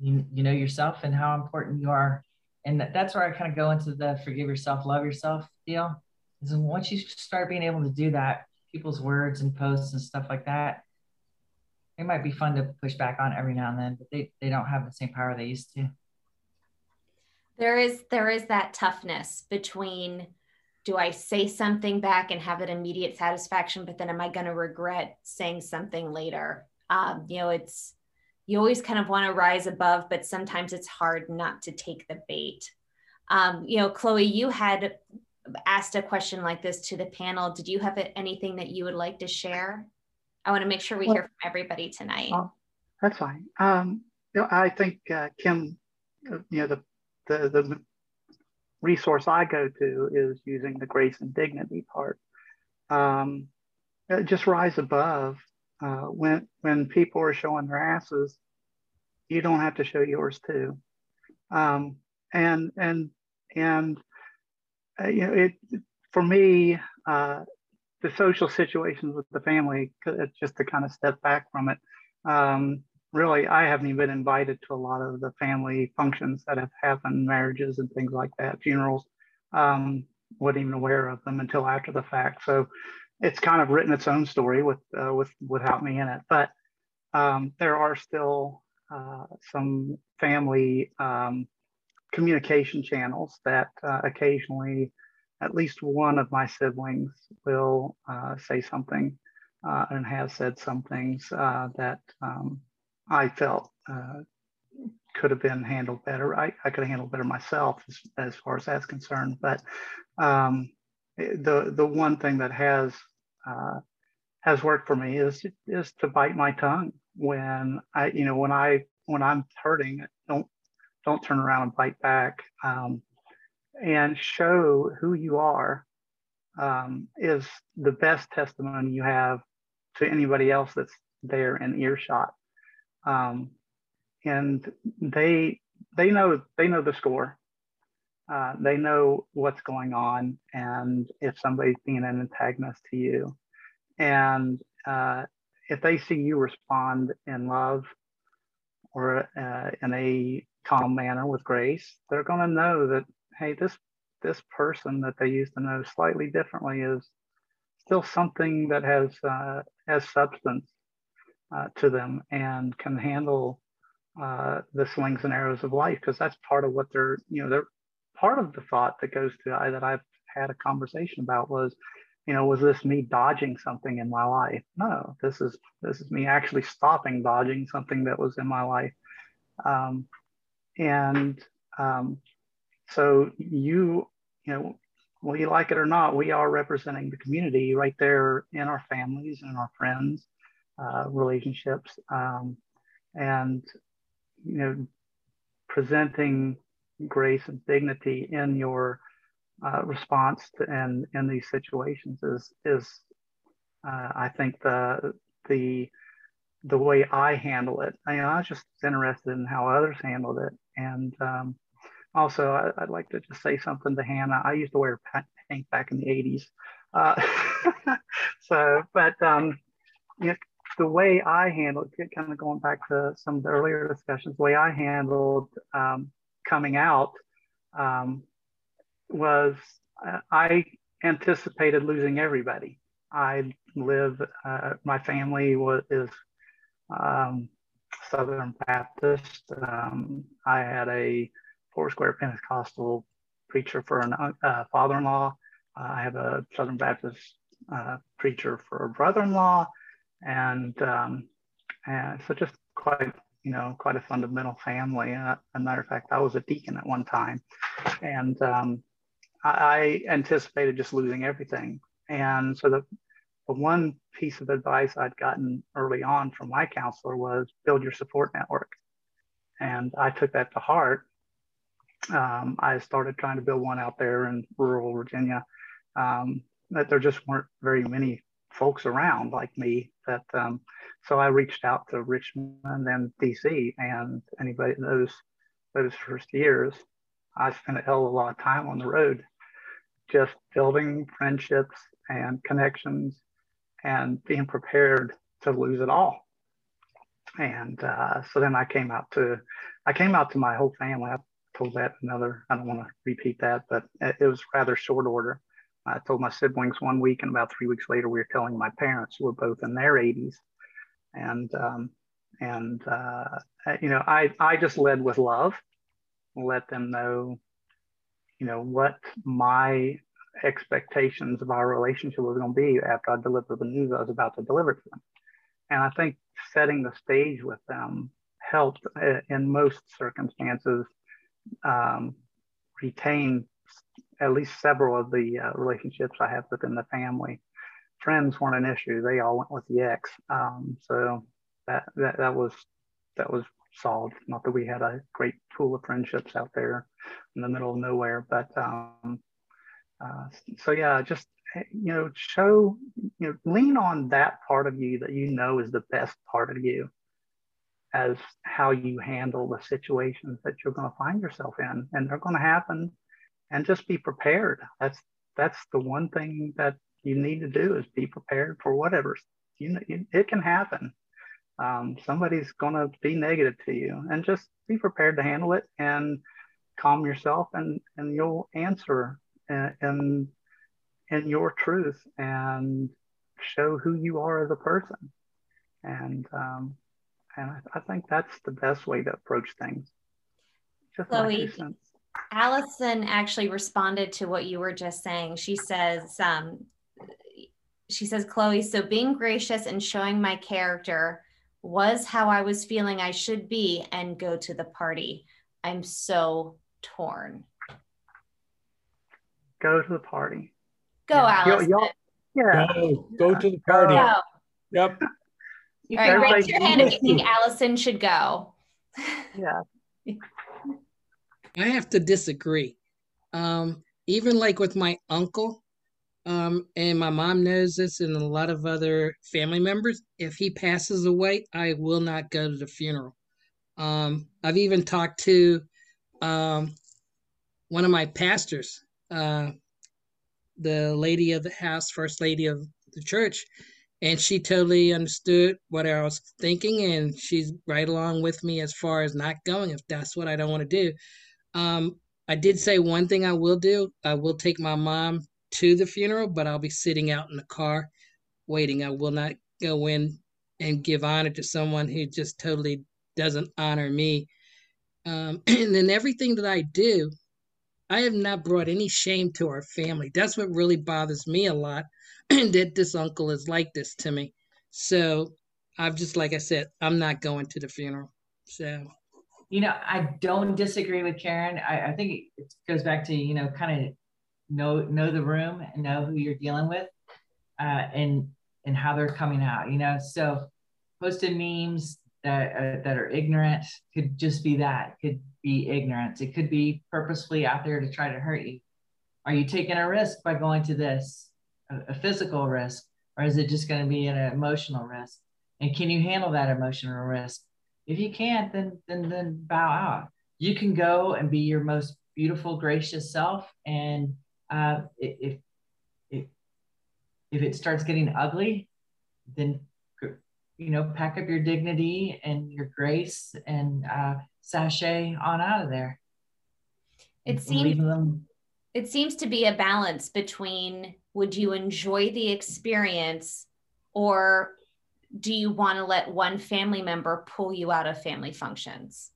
You, you know yourself and how important you are. And that, that's where i kind of go into the forgive yourself love yourself deal is once you start being able to do that people's words and posts and stuff like that it might be fun to push back on every now and then but they, they don't have the same power they used to. There is there is that toughness between do i say something back and have an immediate satisfaction but then am i going to regret saying something later? Um, you know it's you always kind of want to rise above but sometimes it's hard not to take the bait. Um, you know chloe you had asked a question like this to the panel. Did you have anything that you would like to share i want to make sure we well, hear from everybody tonight. Uh, that's fine. Um, you know, i think uh, kim uh, you know the, the the resource i go to is using the grace and dignity part. Um, uh, just rise above uh, when when people are showing their asses you don't have to show yours too. Um, and and and uh, you know, it for me, uh, the social situations with the family, just to kind of step back from it. Um, really, I haven't even been invited to a lot of the family functions that have happened, marriages and things like that, funerals. Um, wasn't even aware of them until after the fact. So it's kind of written its own story with uh, with without me in it. But um, there are still uh, some family um, communication channels that uh, occasionally at least one of my siblings will uh, say something uh, and has said some things uh, that um, I felt uh, could have been handled better. I, I could have handled better myself as, as far as that's concerned. But um, the the one thing that has uh, has worked for me is is to bite my tongue when I you know when I when I'm hurting. Don't don't turn around and bite back. Um, and show who you are um, is the best testimony you have to anybody else that's there in earshot. Um, and they they know they know the score. Uh, they know what's going on and if somebody's being an antagonist to you. And uh, if they see you respond in love or uh, in a calm manner with grace, they're going to know that hey, this this person that they used to know slightly differently is still something that has uh, has substance uh, to them and can handle uh, the slings and arrows of life because that's part of what they're you know they're part of the thought that goes to I, that I've had a conversation about was you know was this me dodging something in my life? No this is this is me actually stopping dodging something that was in my life. Um, and um, so you, you know, whether you like it or not, we are representing the community right there in our families and our friends, uh, relationships, um, and you know, presenting grace and dignity in your uh, response to and in these situations is is uh, I think the the the way I handle it. I, mean, I was just interested in how others handled it, and um, also, I, would like to just say something to Hannah. I used to wear pink back in the 80s. Uh, so, but um, you know, the way I handled, kind of going back to some of the earlier discussions, the way I handled um, coming out um, was uh, I anticipated losing everybody. I live, uh, my family was, is um, Southern Baptist. Um, I had a Foursquare Pentecostal preacher for a uh, father-in-law. Uh, I have a Southern Baptist uh, preacher for a brother-in-law, and um, and so just quite you know quite a fundamental family. Uh, a matter of fact, I was a deacon at one time, and um, I, I anticipated just losing everything. And so the the one piece of advice I'd gotten early on from my counselor was build your support network. And I took that to heart. Um, I started trying to build one out there in rural Virginia. Um, that there just weren't very many folks around like me. That um, so I reached out to Richmond and DC, and anybody those those first years, I spent a hell of a lot of time on the road, just building friendships and connections and being prepared to lose it all. And uh, so then I came out to, I came out to my whole family. Told that another, I don't want to repeat that, but it, it was rather short order. I told my siblings one week, and about three weeks later, we were telling my parents who were both in their 80s. And um, and uh, you know, I I just led with love, let them know, you know, what my expectations of our relationship was going to be after I delivered the news I was about to deliver to them. And I think setting the stage with them helped uh, in most circumstances um, retain at least several of the uh, relationships I have within the family. Friends weren't an issue; they all went with the ex. Um, so that, that that was that was solved. Not that we had a great pool of friendships out there in the middle of nowhere, but um, uh, so yeah, just you know, show you know, lean on that part of you that you know is the best part of you as how you handle the situations that you're going to find yourself in, and they're going to happen, and just be prepared. That's that's the one thing that you need to do is be prepared for whatever you know. It can happen. Um, somebody's going to be negative to you, and just be prepared to handle it and calm yourself, and and you'll answer in in your truth and show who you are as a person. And um, and I, I, think that's the best way to approach things. Just Chloe, Allison actually responded to what you were just saying. She says, um, she says, Chloe, so being gracious and showing my character was how I was feeling I should be and go to the party. I'm so torn go to the party. Go, yeah. Alice. yeah. Go, go to the party. Go. Yep. All right, raise your hand if you think Allison should go. Yeah. I have to disagree. Um, even like with my uncle, um, and my mom knows this, and a lot of other family members, if he passes away, I will not go to the funeral. Um, I've even talked to um, one of my pastors uh, the lady of the house, first lady of the church, and she totally understood what I was thinking, and she's right along with me as far as not going if that's what I don't want to do. Um, I did say one thing I will do. I will take my mom to the funeral, but I'll be sitting out in the car waiting. I will not go in and give honor to someone who just totally doesn't honor me. Um, and then everything that I do, I have not brought any shame to our family. That's what really bothers me a lot that this uncle is like this to me. So I've just, like I said, I'm not going to the funeral. So, you know, I don't disagree with Karen. I, I think it goes back to, you know, kind of know, know the room and know who you're dealing with uh, and, and how they're coming out, you know? So posted memes that, uh, that are ignorant could just be that, could be ignorance. It could be purposefully out there to try to hurt you. Are you taking a risk by going to this, a, physical risk, or is it just going to be an emotional risk? And can you handle that emotional risk? If you can't, then then then bow out. You can go and be your most beautiful, gracious self. And uh, if if if it starts getting ugly, then you know pack up your dignity and your grace and uh, sashay on out of there. It seems it seems to be a balance between would you enjoy the experience or do you want to let one family member pull you out of family functions?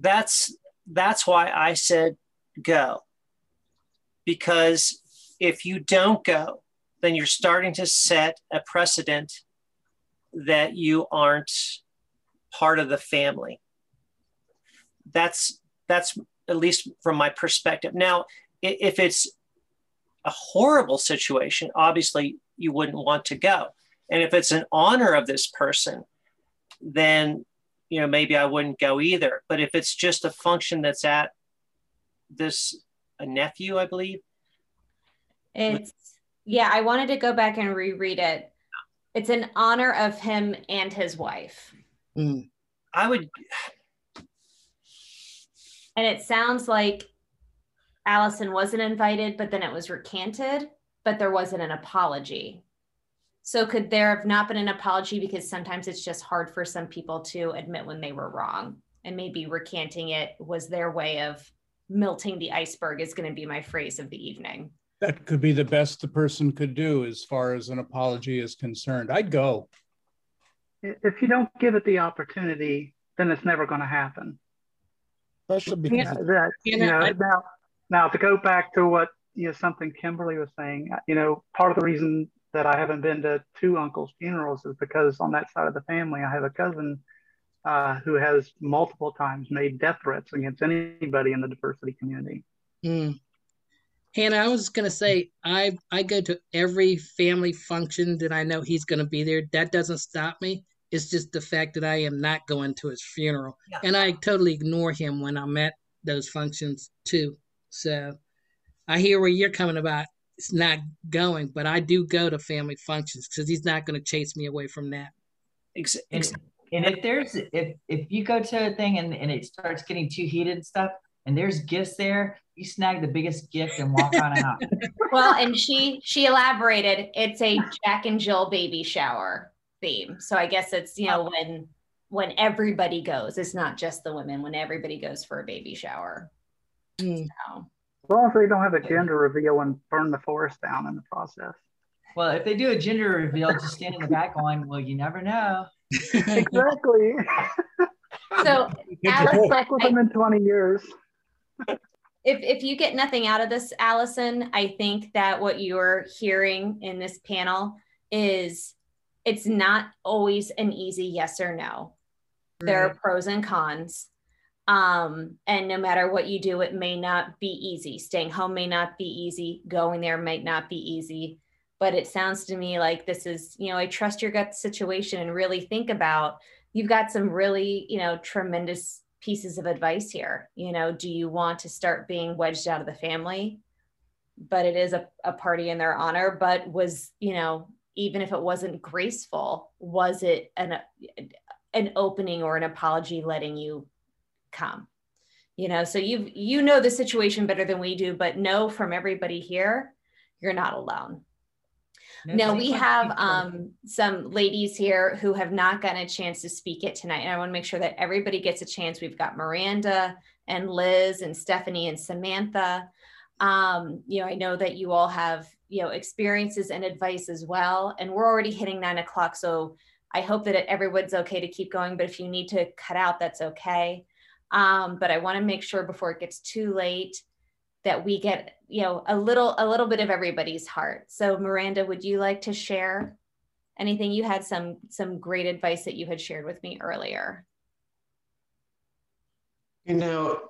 That's that's why I said go. Because if you don't go, then you're starting to set a precedent that you aren't part of the family. That's that's at least from my perspective. Now, if it's a horrible situation, obviously you wouldn't want to go. And if it's an honor of this person, then you know maybe I wouldn't go either. But if it's just a function that's at this a nephew, I believe. It's yeah, I wanted to go back and reread it. It's in honor of him and his wife. Mm. I would And it sounds like Allison wasn't invited, but then it was recanted, but there wasn't an apology. So could there have not been an apology because sometimes it's just hard for some people to admit when they were wrong and maybe recanting it was their way of melting the iceberg is going to be my phrase of the evening. That could be the best the person could do as far as an apology is concerned. I'd go. If you don't give it the opportunity, then it's never going to happen. Especially because Yeah, that, you know, now, now to go back to what you know something Kimberly was saying, you know, part of the reason that I haven't been to two uncles' funerals is because on that side of the family, I have a cousin uh, who has multiple times made death threats against anybody in the diversity community. Mm. Hannah, I was going to say I I go to every family function that I know he's going to be there. That doesn't stop me. It's just the fact that I am not going to his funeral, Yeah. and I totally ignore him when I'm at those functions too. So I hear where you're coming about. It's not going, but I do go to family functions because he's not going to chase me away from that. ex- And, and if there's if if you go to a thing and, and it starts getting too heated and stuff, and there's gifts there, you snag the biggest gift and walk on and out. Well, and she she elaborated it's a Jack and Jill baby shower theme. So I guess it's, you know, when when everybody goes, it's not just the women, when everybody goes for a baby shower. Mm. So As long as they don't have a gender reveal and burn the forest down in the process. Well, if they do a gender reveal, just stand in the back going, well, you never know. Exactly. so Good Alex, point. Stuck with them in 20 years. if if you get nothing out of this, Allison, I think that what you're hearing in this panel is it's not always an easy yes or no. There are pros and cons. Um, and no matter what you do, it may not be easy. Staying home may not be easy. Going there might not be easy. But it sounds to me like this is, you know i trust your gut situation and really think about you've got some really, you know, tremendous pieces of advice here. You know, do you want to start being wedged out of the family? But it is a, a party in their honor. But was, you know, even if it wasn't graceful, was it an an opening or an apology letting you come? You know, so you you know the situation better than we do, but know from everybody here, you're not alone. Now we have um, some ladies here who have not gotten a chance to speak it tonight. And I want to make sure that everybody gets a chance. We've got Miranda and Liz and Stephanie and Samantha. Um, you know, I know that you all have, you know, experiences and advice as well. And we're already hitting nine o'clock. So I hope that everyone's okay to keep going. But if you need to cut out, that's okay. Um, but I want to make sure before it gets too late that we get you know a little a little bit of everybody's heart. So miranda would you like to share anything? You had some some great advice that you had shared with me earlier. You know,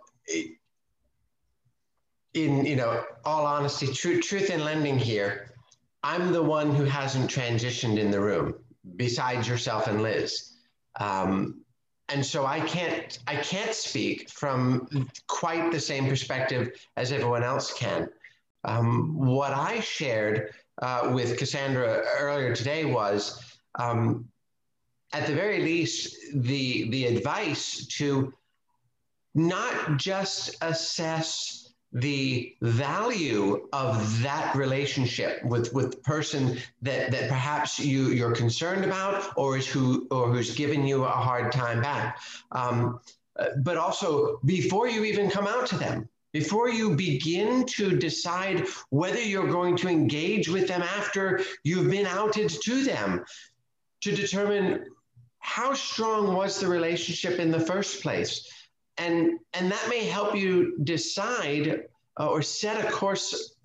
in you know, all honesty, truth, truth in lending here, I'm the one who hasn't transitioned in the room, besides yourself and Liz. Um, and so I can't I can't speak from quite the same perspective as everyone else can. Um, what I shared uh, with Cassandra earlier today was, um, at the very least, the the advice to not just assess the value of that relationship with with the person that that perhaps you you're concerned about or is who or who's given you a hard time back. Um, but also before you even come out to them before you begin to decide whether you're going to engage with them after you've been outed to them to determine how strong was the relationship in the first place and and that may help you decide uh, or set a course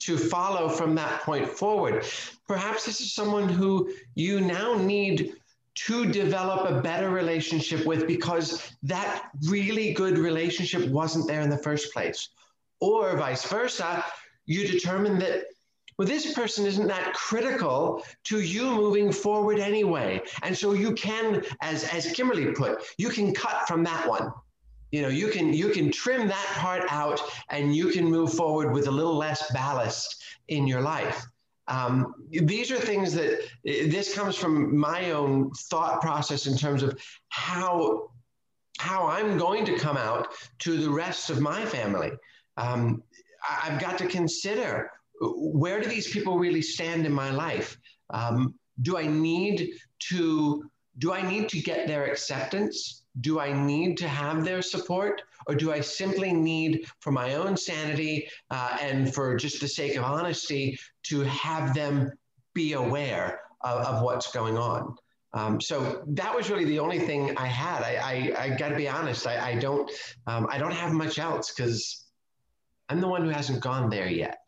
to follow from that point forward. Perhaps this is someone who you now need to develop a better relationship with because that really good relationship wasn't there in the first place. Or vice versa, you determine that well, this person isn't that critical to you moving forward anyway. And so you can, as, as Kimberly put, you can cut from that one. You know, you can you can trim that part out and you can move forward with a little less ballast in your life. Um, these are things that this comes from my own thought process in terms of how how I'm going to come out to the rest of my family. Um, I've got to consider where do these people really stand in my life? Um, do I need to do I need to get their acceptance? Do I need to have their support? Or do I simply need, for my own sanity uh, and for just the sake of honesty, to have them be aware of, of what's going on? Um, so that was really the only thing I had. I, I, I got to be honest. I, I don't um, I don't have much else because I'm the one who hasn't gone there yet.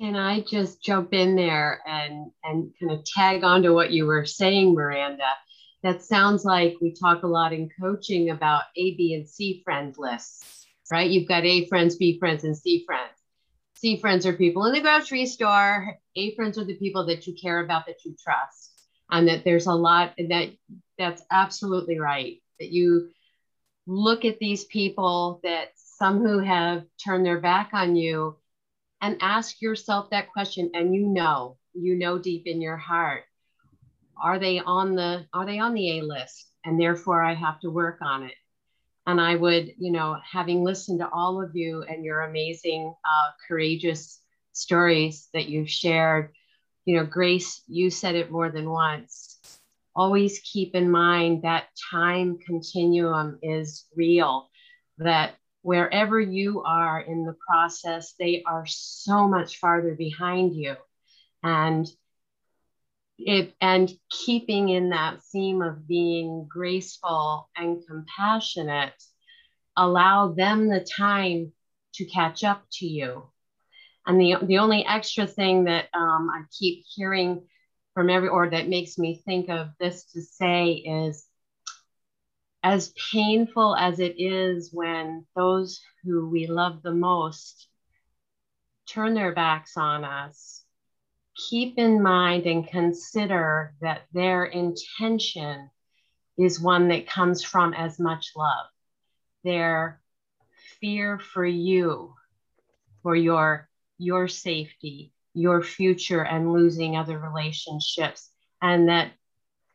Can I just jump in there and, and kind of tag onto what you were saying, Miranda? That sounds like we talk a lot in coaching about A, B, and C friend lists, right? You've got A friends, B friends, and C friends. C friends are people in the grocery store. A friends are the people that you care about, that you trust, and that there's a lot that that's absolutely right. That you look at these people that some who have turned their back on you and ask yourself that question and you know you know deep in your heart are they on the are they on the a list and therefore i have to work on it. And i would you know having listened to all of you and your amazing uh, courageous stories that you've shared you know grace you said it more than once. Always keep in mind that time continuum is real that wherever you are in the process, they are so much farther behind you. And it, and keeping in that theme of being graceful and compassionate, allow them the time to catch up to you. And the, the only extra thing that um, I keep hearing from every, or that makes me think of this to say is as painful as it is when those who we love the most turn their backs on us, keep in mind and consider that their intention is one that comes from as much love. Their fear for you, for your, your safety, your future, and losing other relationships, and that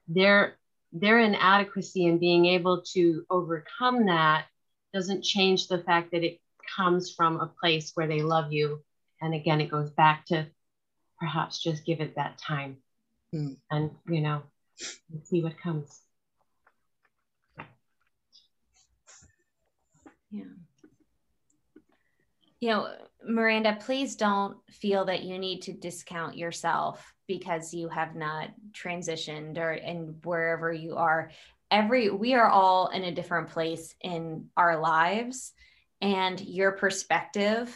their their inadequacy in being able to overcome that doesn't change the fact that it comes from a place where they love you. And again, it goes back to perhaps just give it that time mm. and, you know, see what comes. Yeah. You know, Miranda, please don't feel that you need to discount yourself because you have not transitioned or and wherever you are every we are all in a different place in our lives. And your perspective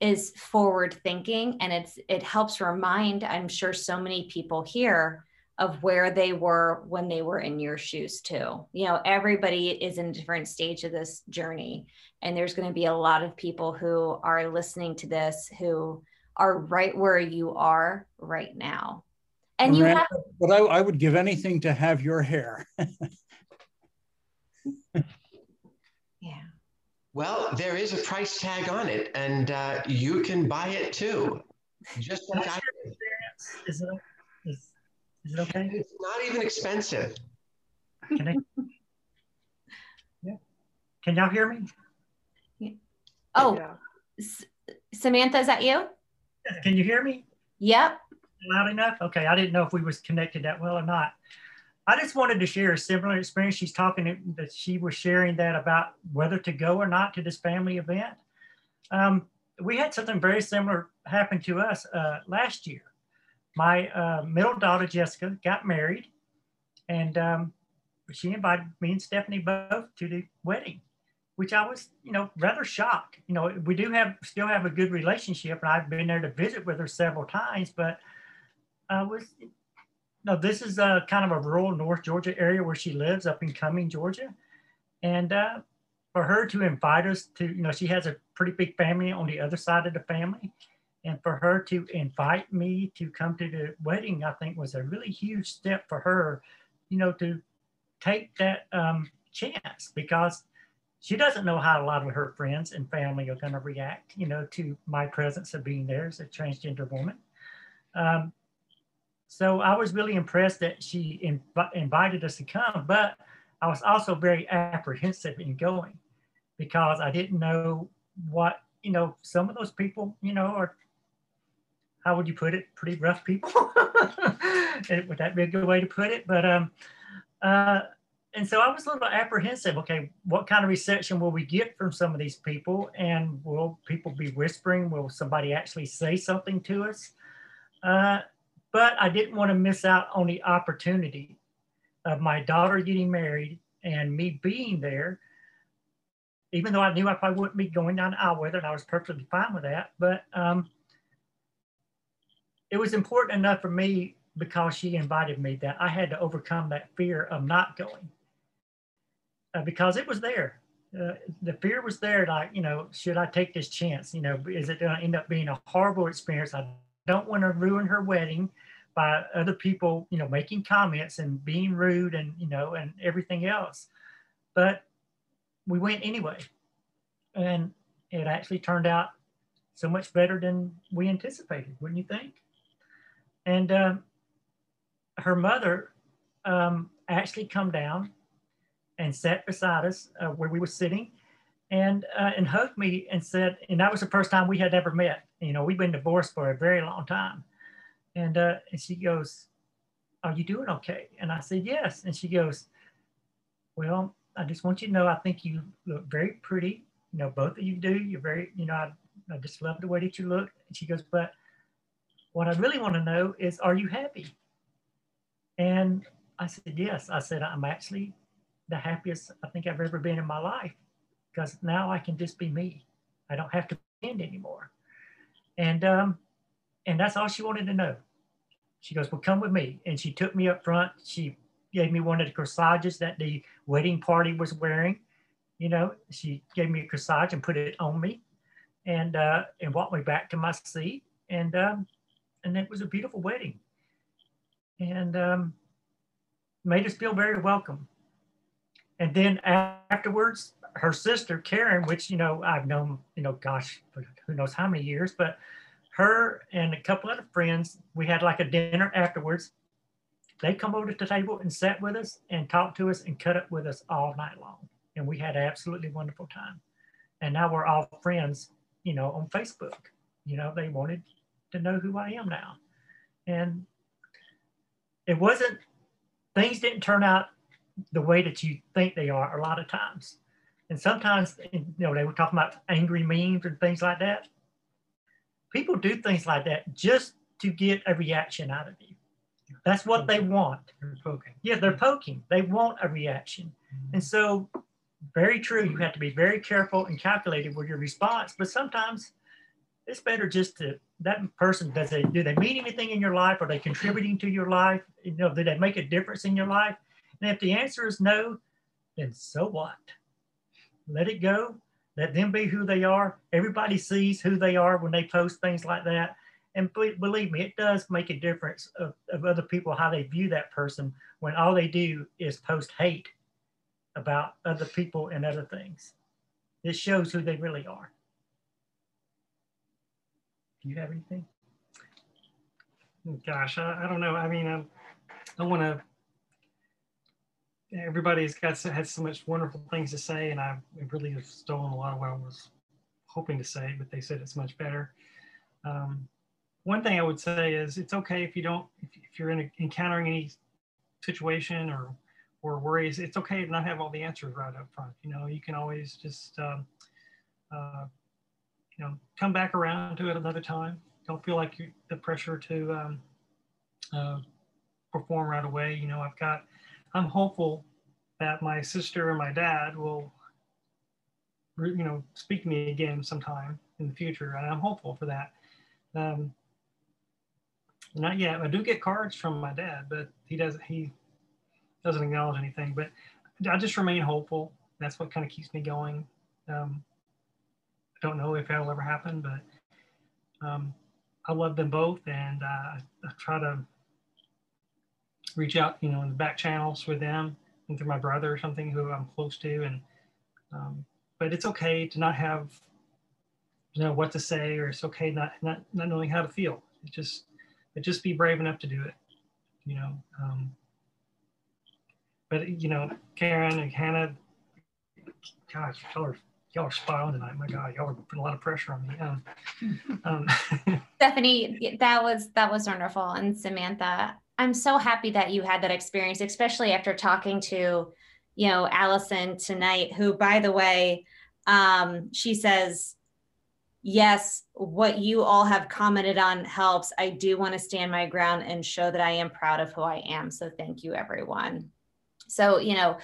is forward thinking and it's it helps remind i'm sure so many people here of where they were when they were in your shoes too. You know everybody is in a different stage of this journey and there's going to be a lot of people who are listening to this who are right where you are right now. And you have but I, I would give anything to have your hair. yeah. Well, there is a price tag on it, and uh, you can buy it too. Just like I is it, is, is it okay? It's not even expensive. Can I? Yeah. Can y'all hear me? Yeah. Oh, yeah. Samantha, is that you? Can you hear me? Yep. Loud enough? Okay. I didn't know if we was connected that well or not. I just wanted to share a similar experience. She's talking that she was sharing that about whether to go or not to this family event. Um, we had something very similar happen to us uh, last year. My uh, middle daughter Jessica got married, and um, she invited me and Stephanie both to the wedding. Which I was, you know, rather shocked. You know, we do have still have a good relationship, and I've been there to visit with her several times. But I was, no, this is a kind of a rural North Georgia area where she lives, up in Cumming, Georgia, and uh, for her to invite us to, you know, she has a pretty big family on the other side of the family, and for her to invite me to come to the wedding, I think was a really huge step for her, you know, to take that um, chance because she doesn't know how a lot of her friends and family are going to react, you know, to my presence of being there as a transgender woman. Um, so I was really impressed that she inv- invited us to come, but I was also very apprehensive in going because I didn't know what, you know, some of those people, you know, are, how would you put it, pretty rough people. would that be a good way to put it? But um, uh, and so I was a little apprehensive. Okay, what kind of reception will we get from some of these people? And will people be whispering? Will somebody actually say something to us? Uh, but I didn't want to miss out on the opportunity of my daughter getting married and me being there, even though I knew I probably wouldn't be going down with her, and I was perfectly fine with that. But um, it was important enough for me because she invited me that I had to overcome that fear of not going uh, because it was there. Uh, the fear was there, like, you know, should I take this chance? You know, is it going to end up being a horrible experience? I don't want to ruin her wedding by other people, you know, making comments and being rude and, you know, and everything else. But we went anyway. And it actually turned out so much better than we anticipated, wouldn't you think? And uh, her mother um, actually come down and sat beside us uh, where we were sitting and uh, and hugged me and said, and that was the first time we had ever met. You know, we've been divorced for a very long time. And, uh, and she goes, are you doing okay? And I said, yes. And she goes, well, I just want you to know, I think you look very pretty. You know, both of you do. You're very, you know, I, I just love the way that you look. And she goes, but what I really want to know is, are you happy? And I said, yes. I said, I'm actually the happiest I think I've ever been in my life because now I can just be me. I don't have to pretend anymore. And um, and that's all she wanted to know. She goes, Well, come with me. And she took me up front. She gave me one of the corsages that the wedding party was wearing. You know, she gave me a corsage and put it on me and uh, and walked me back to my seat. And um, and it was a beautiful wedding. And um, made us feel very welcome. And then afterwards, her sister Karen, which you know I've known, you know, gosh, who knows how many years, but her and a couple other friends, we had like a dinner afterwards. They come over to the table and sat with us and talked to us and cut up with us all night long, and we had an absolutely wonderful time. And now we're all friends, you know, on Facebook. You know, they wanted to know who I am now, and it wasn't. Things didn't turn out the way that you think they are a lot of times. And sometimes, you know, they were talking about angry memes and things like that. People do things like that just to get a reaction out of you. That's what they want. They're poking. Yeah, they're poking. They want a reaction. Mm-hmm. And so, very true. You have to be very careful and calculated with your response. But sometimes it's better just to that person does they do they mean anything in your life? Are they contributing to your life? You know, do they make a difference in your life? And if the answer is no, then so what? Let it go. Let them be who they are. Everybody sees who they are when they post things like that. And believe me, it does make a difference of, of other people how they view that person when all they do is post hate about other people and other things. It shows who they really are. Do you have anything? Gosh, I, I don't know. I mean, I, I want to everybody's got had so much wonderful things to say, and I really have stolen a lot of what I was hoping to say, but they said it's much better. Um, one thing I would say is it's okay if you don't, if, you're a, encountering any situation or or worries, it's okay to not have all the answers right up front. You know, you can always just, um, uh, you know, come back around to it another time. Don't feel like you, the pressure to um, uh, perform right away. You know, I've got I'm hopeful that my sister and my dad will you know, speak to me again sometime in the future, and I'm hopeful for that. Um, not yet. I do get cards from my dad, but he doesn't. He doesn't acknowledge anything. But I just remain hopeful. That's what kind of keeps me going. Um, I don't know if that'll ever happen, but um, I love them both, and uh, I try to reach out, you know, in the back channels with them and through my brother or something who I'm close to, and um, but it's okay to not have you know what to say, or it's okay not not not knowing how to feel. It just but just be brave enough to do it, you know. Um, but you know, Karen and Hannah, gosh, y'all are y'all are spot on tonight. My God, y'all are putting a lot of pressure on me. Um, um. Stephanie, that was that was wonderful, and Samantha, I'm so happy that you had that experience, especially after talking to, you know, Allison tonight, who, by the way, um, she says, yes, what you all have commented on helps. I do want to stand my ground and show that I am proud of who I am. So thank you, everyone. So, you know,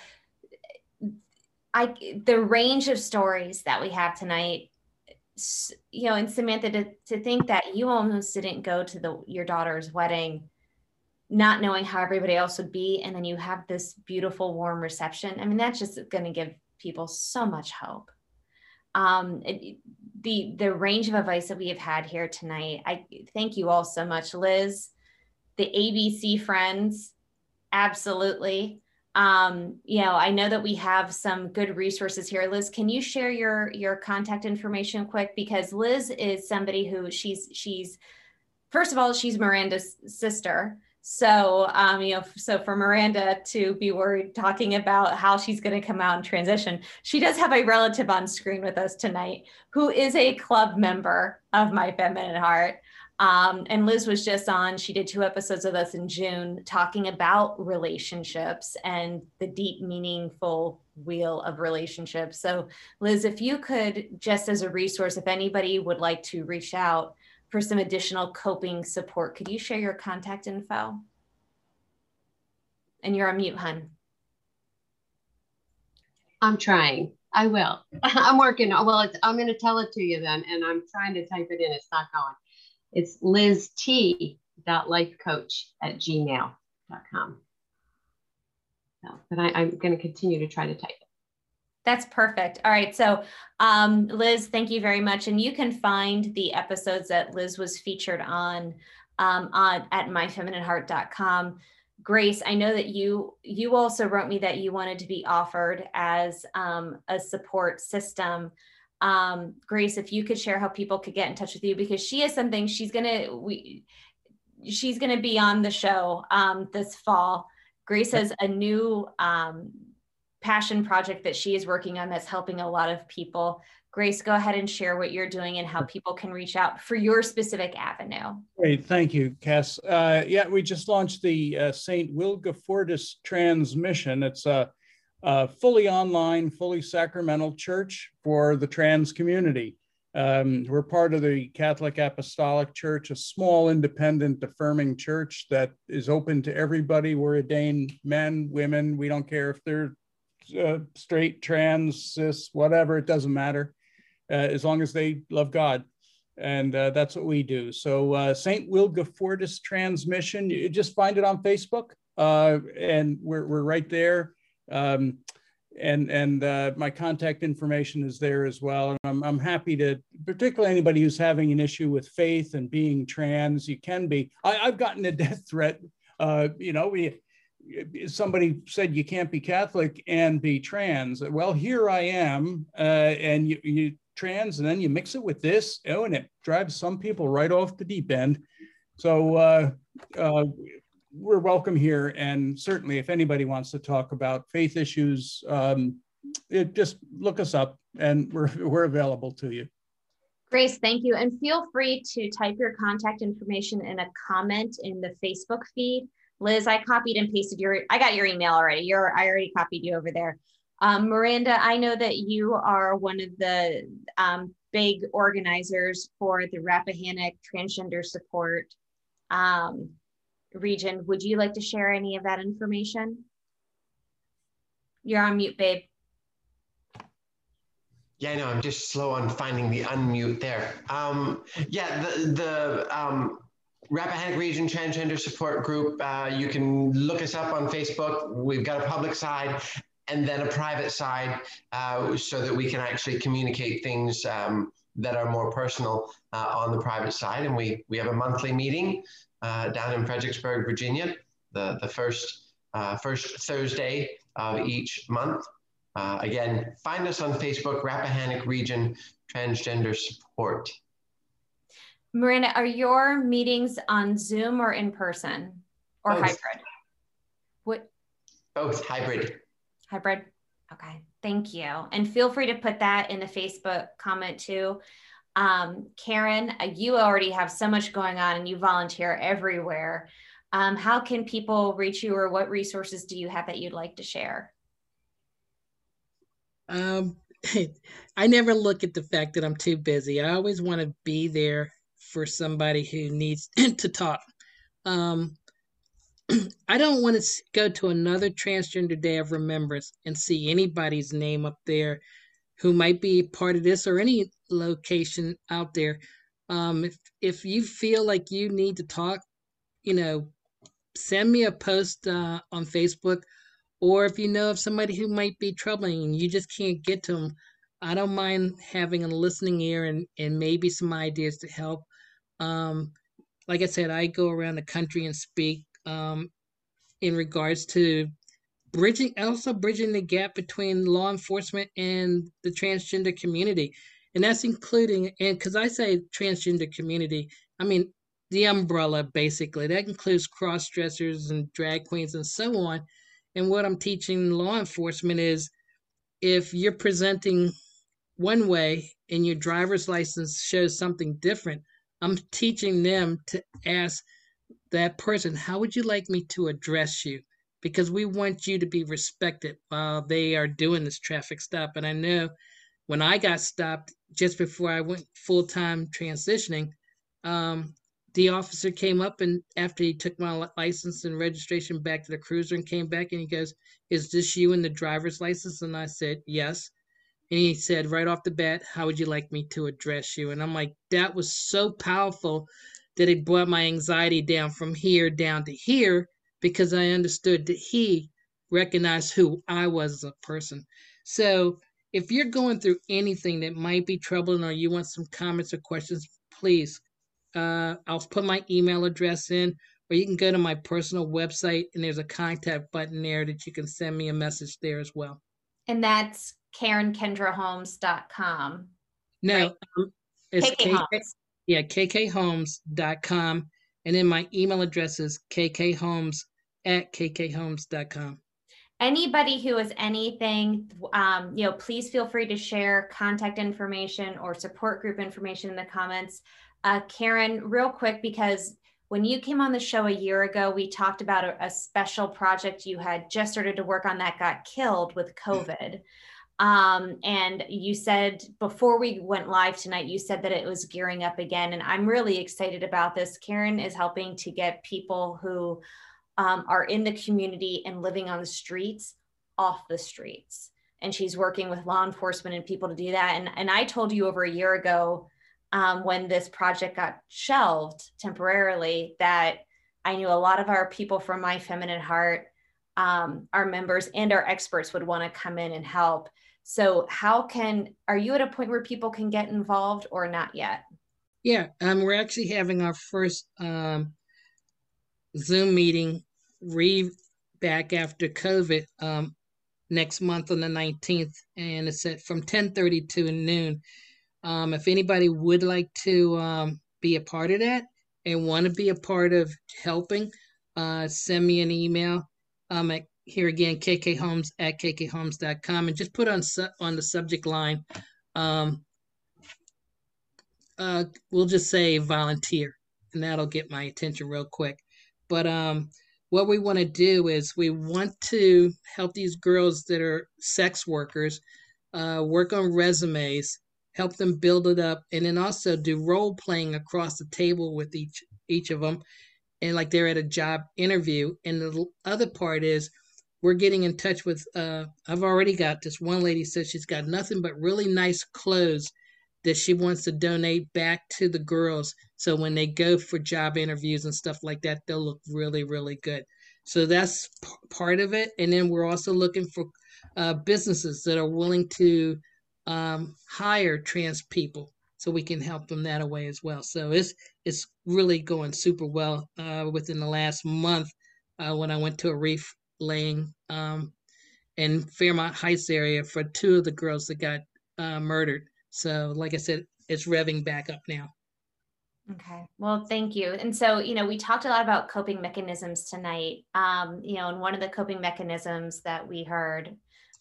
I the range of stories that we have tonight, you know, and Samantha, to, to think that you almost didn't go to the your daughter's wedding not knowing how everybody else would be and then you have this beautiful warm reception. I mean that's just going to give people so much hope. Um, it, the the range of advice that we have had here tonight i thank you all so much liz the abc friends absolutely. Um, you know i know that we have some good resources here. Liz can you share your your contact information quick? Because liz is somebody who she's she's first of all she's miranda's sister so, um, you know, so for Miranda to be worried talking about how she's going to come out and transition, she does have a relative on screen with us tonight who is a club member of My Feminine Heart. Um, and Liz was just on, she did two episodes with us in June talking about relationships and the deep, meaningful wheel of relationships. So, Liz, if you could, just as a resource, if anybody would like to reach out, for some additional coping support. Could you share your contact info? And you're on mute, hun. I'm trying. I will. I'm working. Well, I'm going to tell it to you then, and I'm trying to type it in. It's not going. It's Liz T. Lifecoach at gmail.com. But I, I'm going to continue to try to type it. That's perfect. All right. So, um, Liz, thank you very much. And you can find the episodes that Liz was featured on um, on at myfeminineheart.com. Grace, I know that you you also wrote me that you wanted to be offered as um, a support system. Um, Grace, if you could share how people could get in touch with you, because she is something she's gonna we she's gonna be on the show um, this fall. Grace has a new um, passion project that she is working on that's helping a lot of people. Grace, go ahead and share what you're doing and how people can reach out for your specific avenue. Great, thank you, Cass. Uh, yeah, we just launched the uh, St. Wilgefortis Transmission. It's a, a, fully online, fully sacramental church for the trans community. Um, we're part of the Catholic Apostolic Church, a small, independent, affirming church that is open to everybody. We're ordained men, women. We don't care if they're uh, straight, trans, cis, whatever, it doesn't matter, uh, as long as they love God. And uh, that's what we do. So uh, St. Wilgefortis Transmission, you just find it on Facebook uh, and we're, we're right there. Um, and and uh, my contact information is there as well. And I'm, I'm happy to, particularly anybody who's having an issue with faith and being trans, you can be. I, have gotten a death threat. Uh, you know, we somebody said you can't be Catholic and be trans. Well, here I am, uh, and you, you trans, and then you mix it with this, oh, and it drives some people right off the deep end. So uh, uh, we're welcome here, and certainly if anybody wants to talk about faith issues, um, it, just look us up, and we're we're available to you. Grace, thank you, and feel free to type your contact information in a comment in the Facebook feed. Liz, I copied and pasted your, I got your email already. You're, I already copied you over there. Um, Miranda, I know that you are one of the um, big organizers for the Rappahannock Transgender Support um, region. Would you like to share any of that information? You're on mute, babe. Yeah, no, I'm just slow on finding the unmute there. Um, yeah, the the um, Rappahannock Region Transgender Support Group. Uh, you can look us up on Facebook. We've got a public side and then a private side, uh, so that we can actually communicate things um, that are more personal uh, on the private side. And we we have a monthly meeting uh, down in Fredericksburg, Virginia, the the first uh, first Thursday of each month. Uh, again, find us on Facebook, Rappahannock Region Transgender Support. Miranda, are your meetings on Zoom or in person or Both. hybrid? What Both hybrid. hybrid? Okay, thank you. And feel free to put that in the Facebook comment too. Um, Karen, uh, you already have so much going on and you volunteer everywhere. Um, how can people reach you or what resources do you have that you'd like to share? Um, I never look at the fact that I'm too busy. I always want to be there for somebody who needs to talk. Um, I don't want to go to another Transgender Day of Remembrance and see anybody's name up there who might be part of this or any location out there. Um, if if you feel like you need to talk, you know, send me a post uh, on Facebook, or if you know of somebody who might be troubling and you just can't get to them, I don't mind having a listening ear and and maybe some ideas to help. Um, like I said, I go around the country and speak um, in regards to bridging, also bridging the gap between law enforcement and the transgender community. And that's including, and because I say transgender community, I mean the umbrella basically. That includes cross dressers and drag queens and so on. And what I'm teaching law enforcement is if you're presenting one way and your driver's license shows something different, I'm teaching them to ask that person, how would you like me to address you? Because we want you to be respected while they are doing this traffic stop. And I know when I got stopped just before I went full time transitioning, um, the officer came up and after he took my license and registration back to the cruiser and came back and he goes, Is this you in the driver's license? And I said, Yes. And he said right off the bat, How would you like me to address you? And I'm like, That was so powerful that it brought my anxiety down from here down to here because I understood that he recognized who I was as a person. So if you're going through anything that might be troubling or you want some comments or questions, please, uh, I'll put my email address in, or you can go to my personal website and there's a contact button there that you can send me a message there as well. And that's KarenKendraHomes.com. No, Right. um, it's KK KK Homes. Yeah, kkhomes.com. And then my email address is kkhomes at kkhomes.com. Anybody who has anything, um, you know, please feel free to share contact information or support group information in the comments. Uh, Karen, real quick, because when you came on the show a year ago, we talked about a, a special project you had just started to work on that got killed with COVID. Um, and you said before we went live tonight, you said that it was gearing up again. And I'm really excited about this. Karen is helping to get people who um, are in the community and living on the streets off the streets. And she's working with law enforcement and people to do that. And, and I told you over a year ago um, when this project got shelved temporarily that I knew a lot of our people from My Feminine Heart, um, our members and our experts would want to come in and help. So, how can, are you at a point where people can get involved or not yet? Yeah, um, we're actually having our first um, Zoom meeting re back after COVID um, next month on the 19th, and it's at from 10:30 to noon. Um, if anybody would like to um, be a part of that and want to be a part of helping, uh, send me an email. Um, at, here again, kkhomes at kkhomes.com, and just put on su- on the subject line. Um, uh, we'll just say volunteer, and that'll get my attention real quick. But um, what we want to do is we want to help these girls that are sex workers uh, work on resumes, help them build it up, and then also do role playing across the table with each each of them, and like they're at a job interview. And the other part is we're getting in touch with. Uh, I've already got this one lady says she's got nothing but really nice clothes that she wants to donate back to the girls. So when they go for job interviews and stuff like that, they'll look really, really good. So that's p- part of it. And then we're also looking for uh, businesses that are willing to um, hire trans people so we can help them that way as well. So it's it's really going super well. Uh, within the last month, uh, when I went to a reef laying um, in Fairmount Heights area for two of the girls that got uh, murdered. So, like I said, it's revving back up now. Okay. Well, thank you. And so, you know, we talked a lot about coping mechanisms tonight. Um, you know, and one of the coping mechanisms that we heard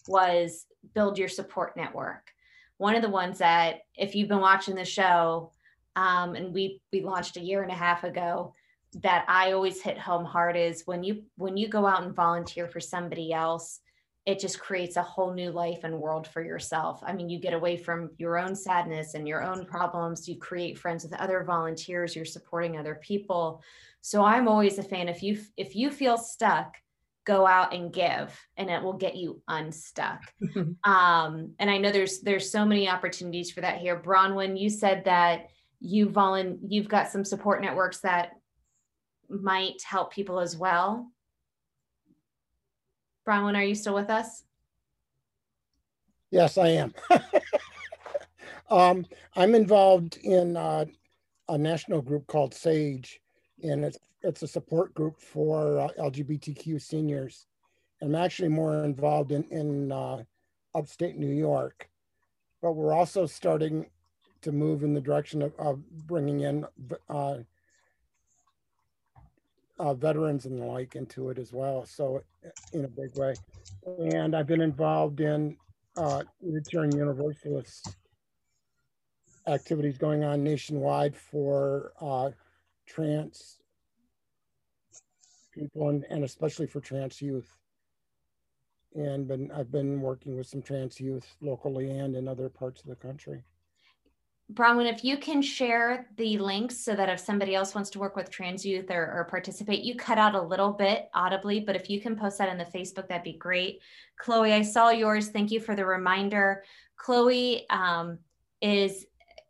was build your support network. One of the ones that, if you've been watching the show, um, and we we launched a year and a half ago, that I always hit home hard is when you when you go out and volunteer for somebody else, it just creates a whole new life and world for yourself. I mean, you get away from your own sadness and your own problems. You create friends with other volunteers. You're supporting other people. So I'm always a fan. If you if you feel stuck, go out and give and it will get you unstuck um, and i know there's there's so many opportunities for that here bronwyn you said that you volun you've got some support networks that might help people as well bronwyn are you still with us Yes, I am. um, I'm involved in uh, a national group called SAGE, and it's it's a support group for uh, LGBTQ seniors. I'm actually more involved in in uh, upstate New York, but we're also starting to move in the direction of, of bringing in uh, veterans and the like into it as well. So in a big way, and I've been involved in uh, Universalist activities going on nationwide for uh, trans people and, and especially for trans youth. And been, I've been working with some trans youth locally and in other parts of the country. Bronwyn, if you can share the links so that if somebody else wants to work with trans youth or, or, participate, you cut out a little bit audibly, but if you can post that in the Facebook, that'd be great. Chloe, I saw yours. Thank you for the reminder. Chloe um, is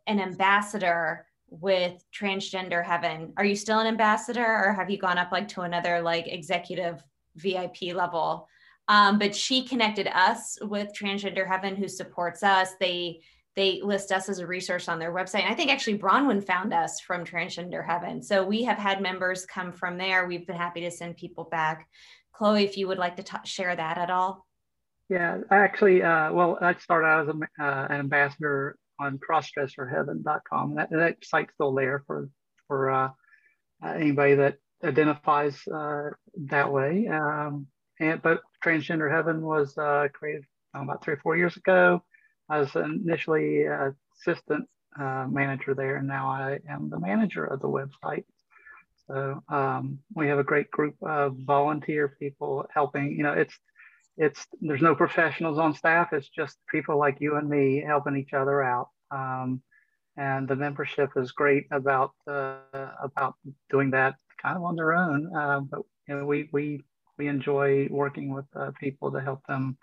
an ambassador with Transgender Heaven. Are you still an ambassador or have you gone up like to another like executive VIP level? Um, but she connected us with Transgender Heaven who supports us. They they list us as a resource on their website. And I think actually Bronwyn found us from Transgender Heaven. So we have had members come from there. We've been happy to send people back. Chloe, if you would like to t- share that at all. Yeah, I actually, uh, well, I started out as a, uh, an ambassador on crossdresserheaven.com. That, that site's still there for for uh, uh, anybody that identifies uh, that way. Um, and but Transgender Heaven was uh, created about three or four years ago. I was initially assistant uh, manager there, and now I am the manager of the website. So um, we have a great group of volunteer people helping. You know, it's it's there's no professionals on staff. It's just people like you and me helping each other out. Um, and the membership is great about uh, about doing that kind of on their own. Uh, but you know, we we we enjoy working with uh, people to help them,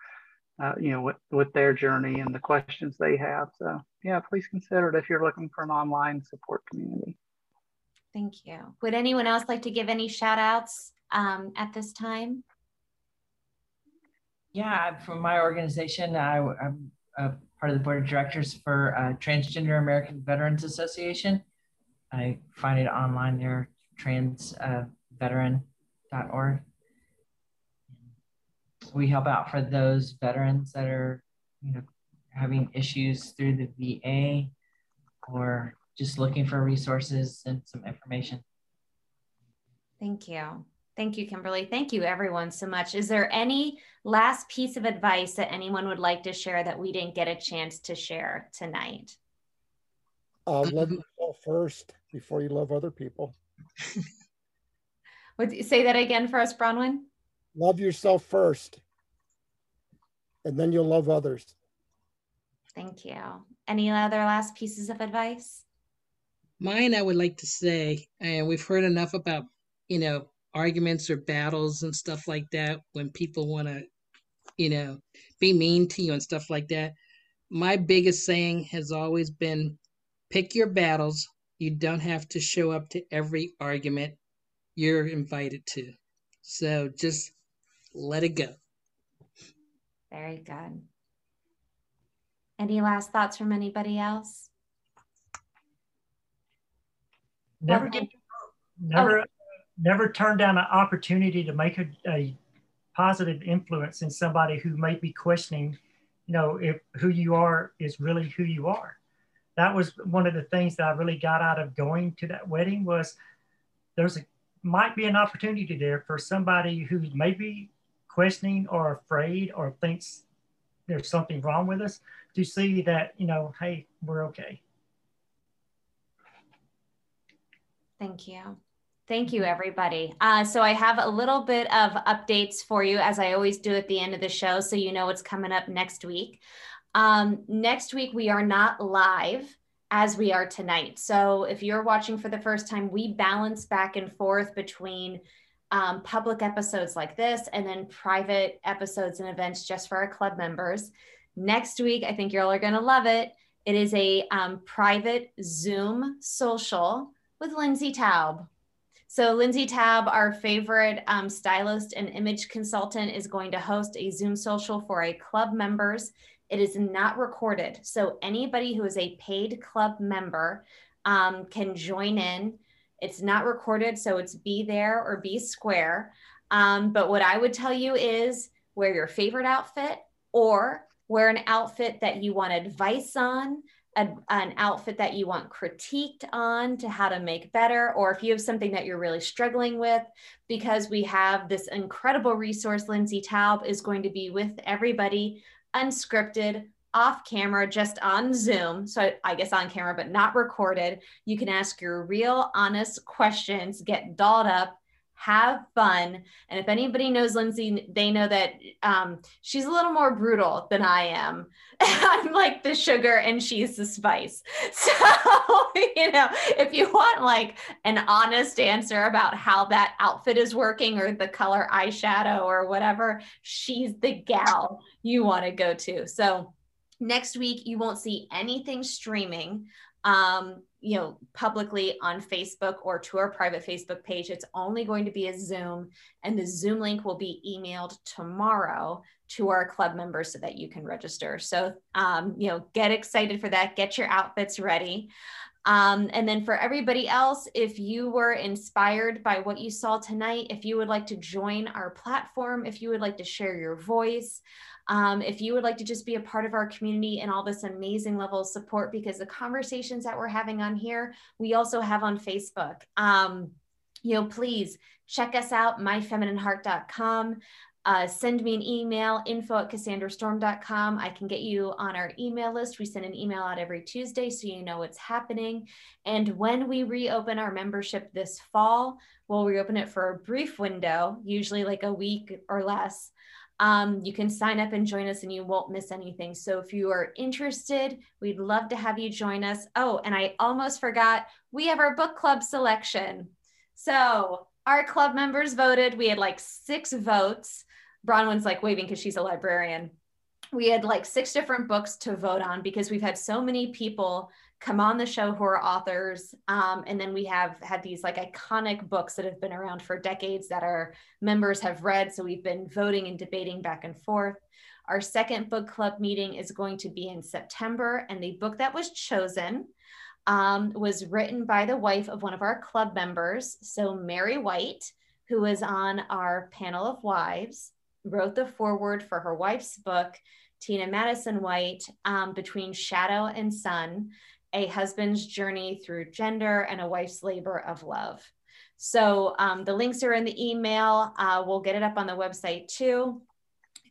uh, you know, with, with their journey and the questions they have. So yeah, please consider it if you're looking for an online support community. Thank you. Would anyone else like to give any shout outs um, at this time? Yeah, from my organization, I, am a part of the board of directors for uh, Transgender American Veterans Association. I find it online there, transveteran.org. Uh, we help out for those veterans that are, you know, having issues through the VA or just looking for resources and some information. Thank you. Thank you, Kimberly. Thank you, everyone, so much. Is there any last piece of advice that anyone would like to share that we didn't get a chance to share tonight? Uh, love yourself first before you love other people. would you say that again for us, Bronwyn? Love yourself first, and then you'll love others. Thank you. Any other last pieces of advice? Mine, I would like to say, and we've heard enough about, you know, arguments or battles and stuff like that when people want to, you know, be mean to you and stuff like that. My biggest saying has always been pick your battles. You don't have to show up to every argument you're invited to. So just let it go. Very good. Any last thoughts from anybody else? Never get, never, oh. never turn down an opportunity to make a, a positive influence in somebody who may be questioning, you know, if who you are is really who you are. That was one of the things that I really got out of going to that wedding was there's a might be an opportunity there for somebody who may be questioning or afraid or thinks there's something wrong with us to see that, you know, hey, we're okay. Thank you. Thank you, everybody. Uh, so I have a little bit of updates for you, as I always do at the end of the show, so you know what's coming up next week. Um, next week, we are not live as we are tonight. So if you're watching for the first time, we balance back and forth between um, public episodes like this and then private episodes and events just for our club members. Next week, I think you all are going to love it. It is a um, private Zoom social with Lindsay Taub. So, Lindsay Taub, our favorite um, stylist and image consultant, is going to host a Zoom social for a club members. It is not recorded. So, anybody who is a paid club member um, can join in. It's not recorded, so it's be there or be square. Um, but what I would tell you is wear your favorite outfit or wear an outfit that you want advice on, a, an outfit that you want critiqued on to how to make better, or if you have something that you're really struggling with, because we have this incredible resource, Lindsay Taub is going to be with everybody unscripted, off camera, just on Zoom. So I guess on camera, but not recorded. You can ask your real, honest questions, get dolled up, have fun. And if anybody knows Lindsay, they know that um, she's a little more brutal than I am. I'm like the sugar and she's the spice. So, you know, if you want like an honest answer about how that outfit is working or the color eyeshadow or whatever, she's the gal you want to go to. So, next week you won't see anything streaming um, you know, publicly on Facebook or to our private Facebook page. It's only going to be a Zoom, and the Zoom link will be emailed tomorrow to our club members so that you can register. So, um, you know, get excited for that. Get your outfits ready. Um, and then for everybody else, if you were inspired by what you saw tonight, if you would like to join our platform, if you would like to share your voice, um, if you would like to just be a part of our community and all this amazing level of support, because the conversations that we're having on here, we also have on Facebook. Um, you know, please check us out, myfeminineheart.com. Uh, send me an email, info at cassandrastorm.com. I can get you on our email list. We send an email out every Tuesday so you know what's happening. And when we reopen our membership this fall, we'll reopen it for a brief window, usually like a week or less um, you can sign up and join us and you won't miss anything. So if you are interested, we'd love to have you join us. Oh, and I almost forgot, we have our book club selection. So our club members voted. We had like six votes. Bronwyn's like waving because she's a librarian. We had like six different books to vote on because we've had so many people come on the show who are authors. Um, and then we have had these like iconic books that have been around for decades that our members have read. So we've been voting and debating back and forth. Our second book club meeting is going to be in September. And the book that was chosen um, was written by the wife of one of our club members. So Mary White, who was on our panel of wives, wrote the foreword for her wife's book. Tina Madison White, um, Between Shadow and Sun a husband's journey through gender and a wife's labor of love. So um, the links are in the email. Uh, we'll get it up on the website too.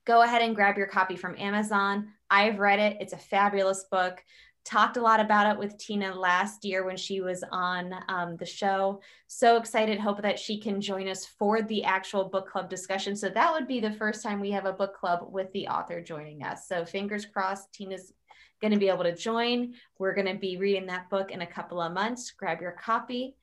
Go ahead and grab your copy from Amazon. I've read it. It's a fabulous book. Talked a lot about it with Tina last year when she was on um, the show. So excited, hope that she can join us for the actual book club discussion. So that would be the first time we have a book club with the author joining us. So fingers crossed, Tina's going to be able to join. We're going to be reading that book in a couple of months. Grab your copy.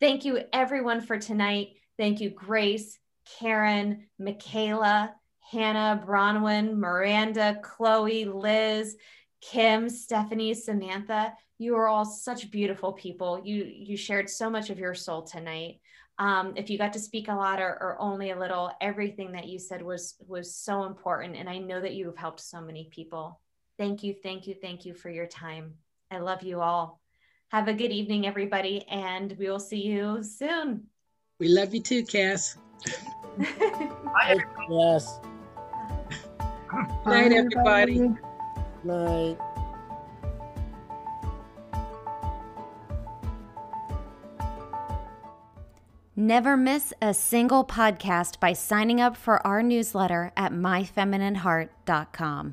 Thank you, everyone, for tonight. Thank you, Grace, Karen, Michaela, Hannah, Bronwyn, Miranda, Chloe, Liz, Kim, Stephanie, Samantha. You are all such beautiful people. You you shared so much of your soul tonight. Um, if you got to speak a lot or, or only a little, everything that you said was was so important, and I know that you have helped so many people. Thank you, thank you, thank you for your time. I love you all. Have a good evening, everybody, and we will see you soon. We love you too, Cass. Yes. Night, everybody. Night. Never miss a single podcast by signing up for our newsletter at myfeminineheart.com.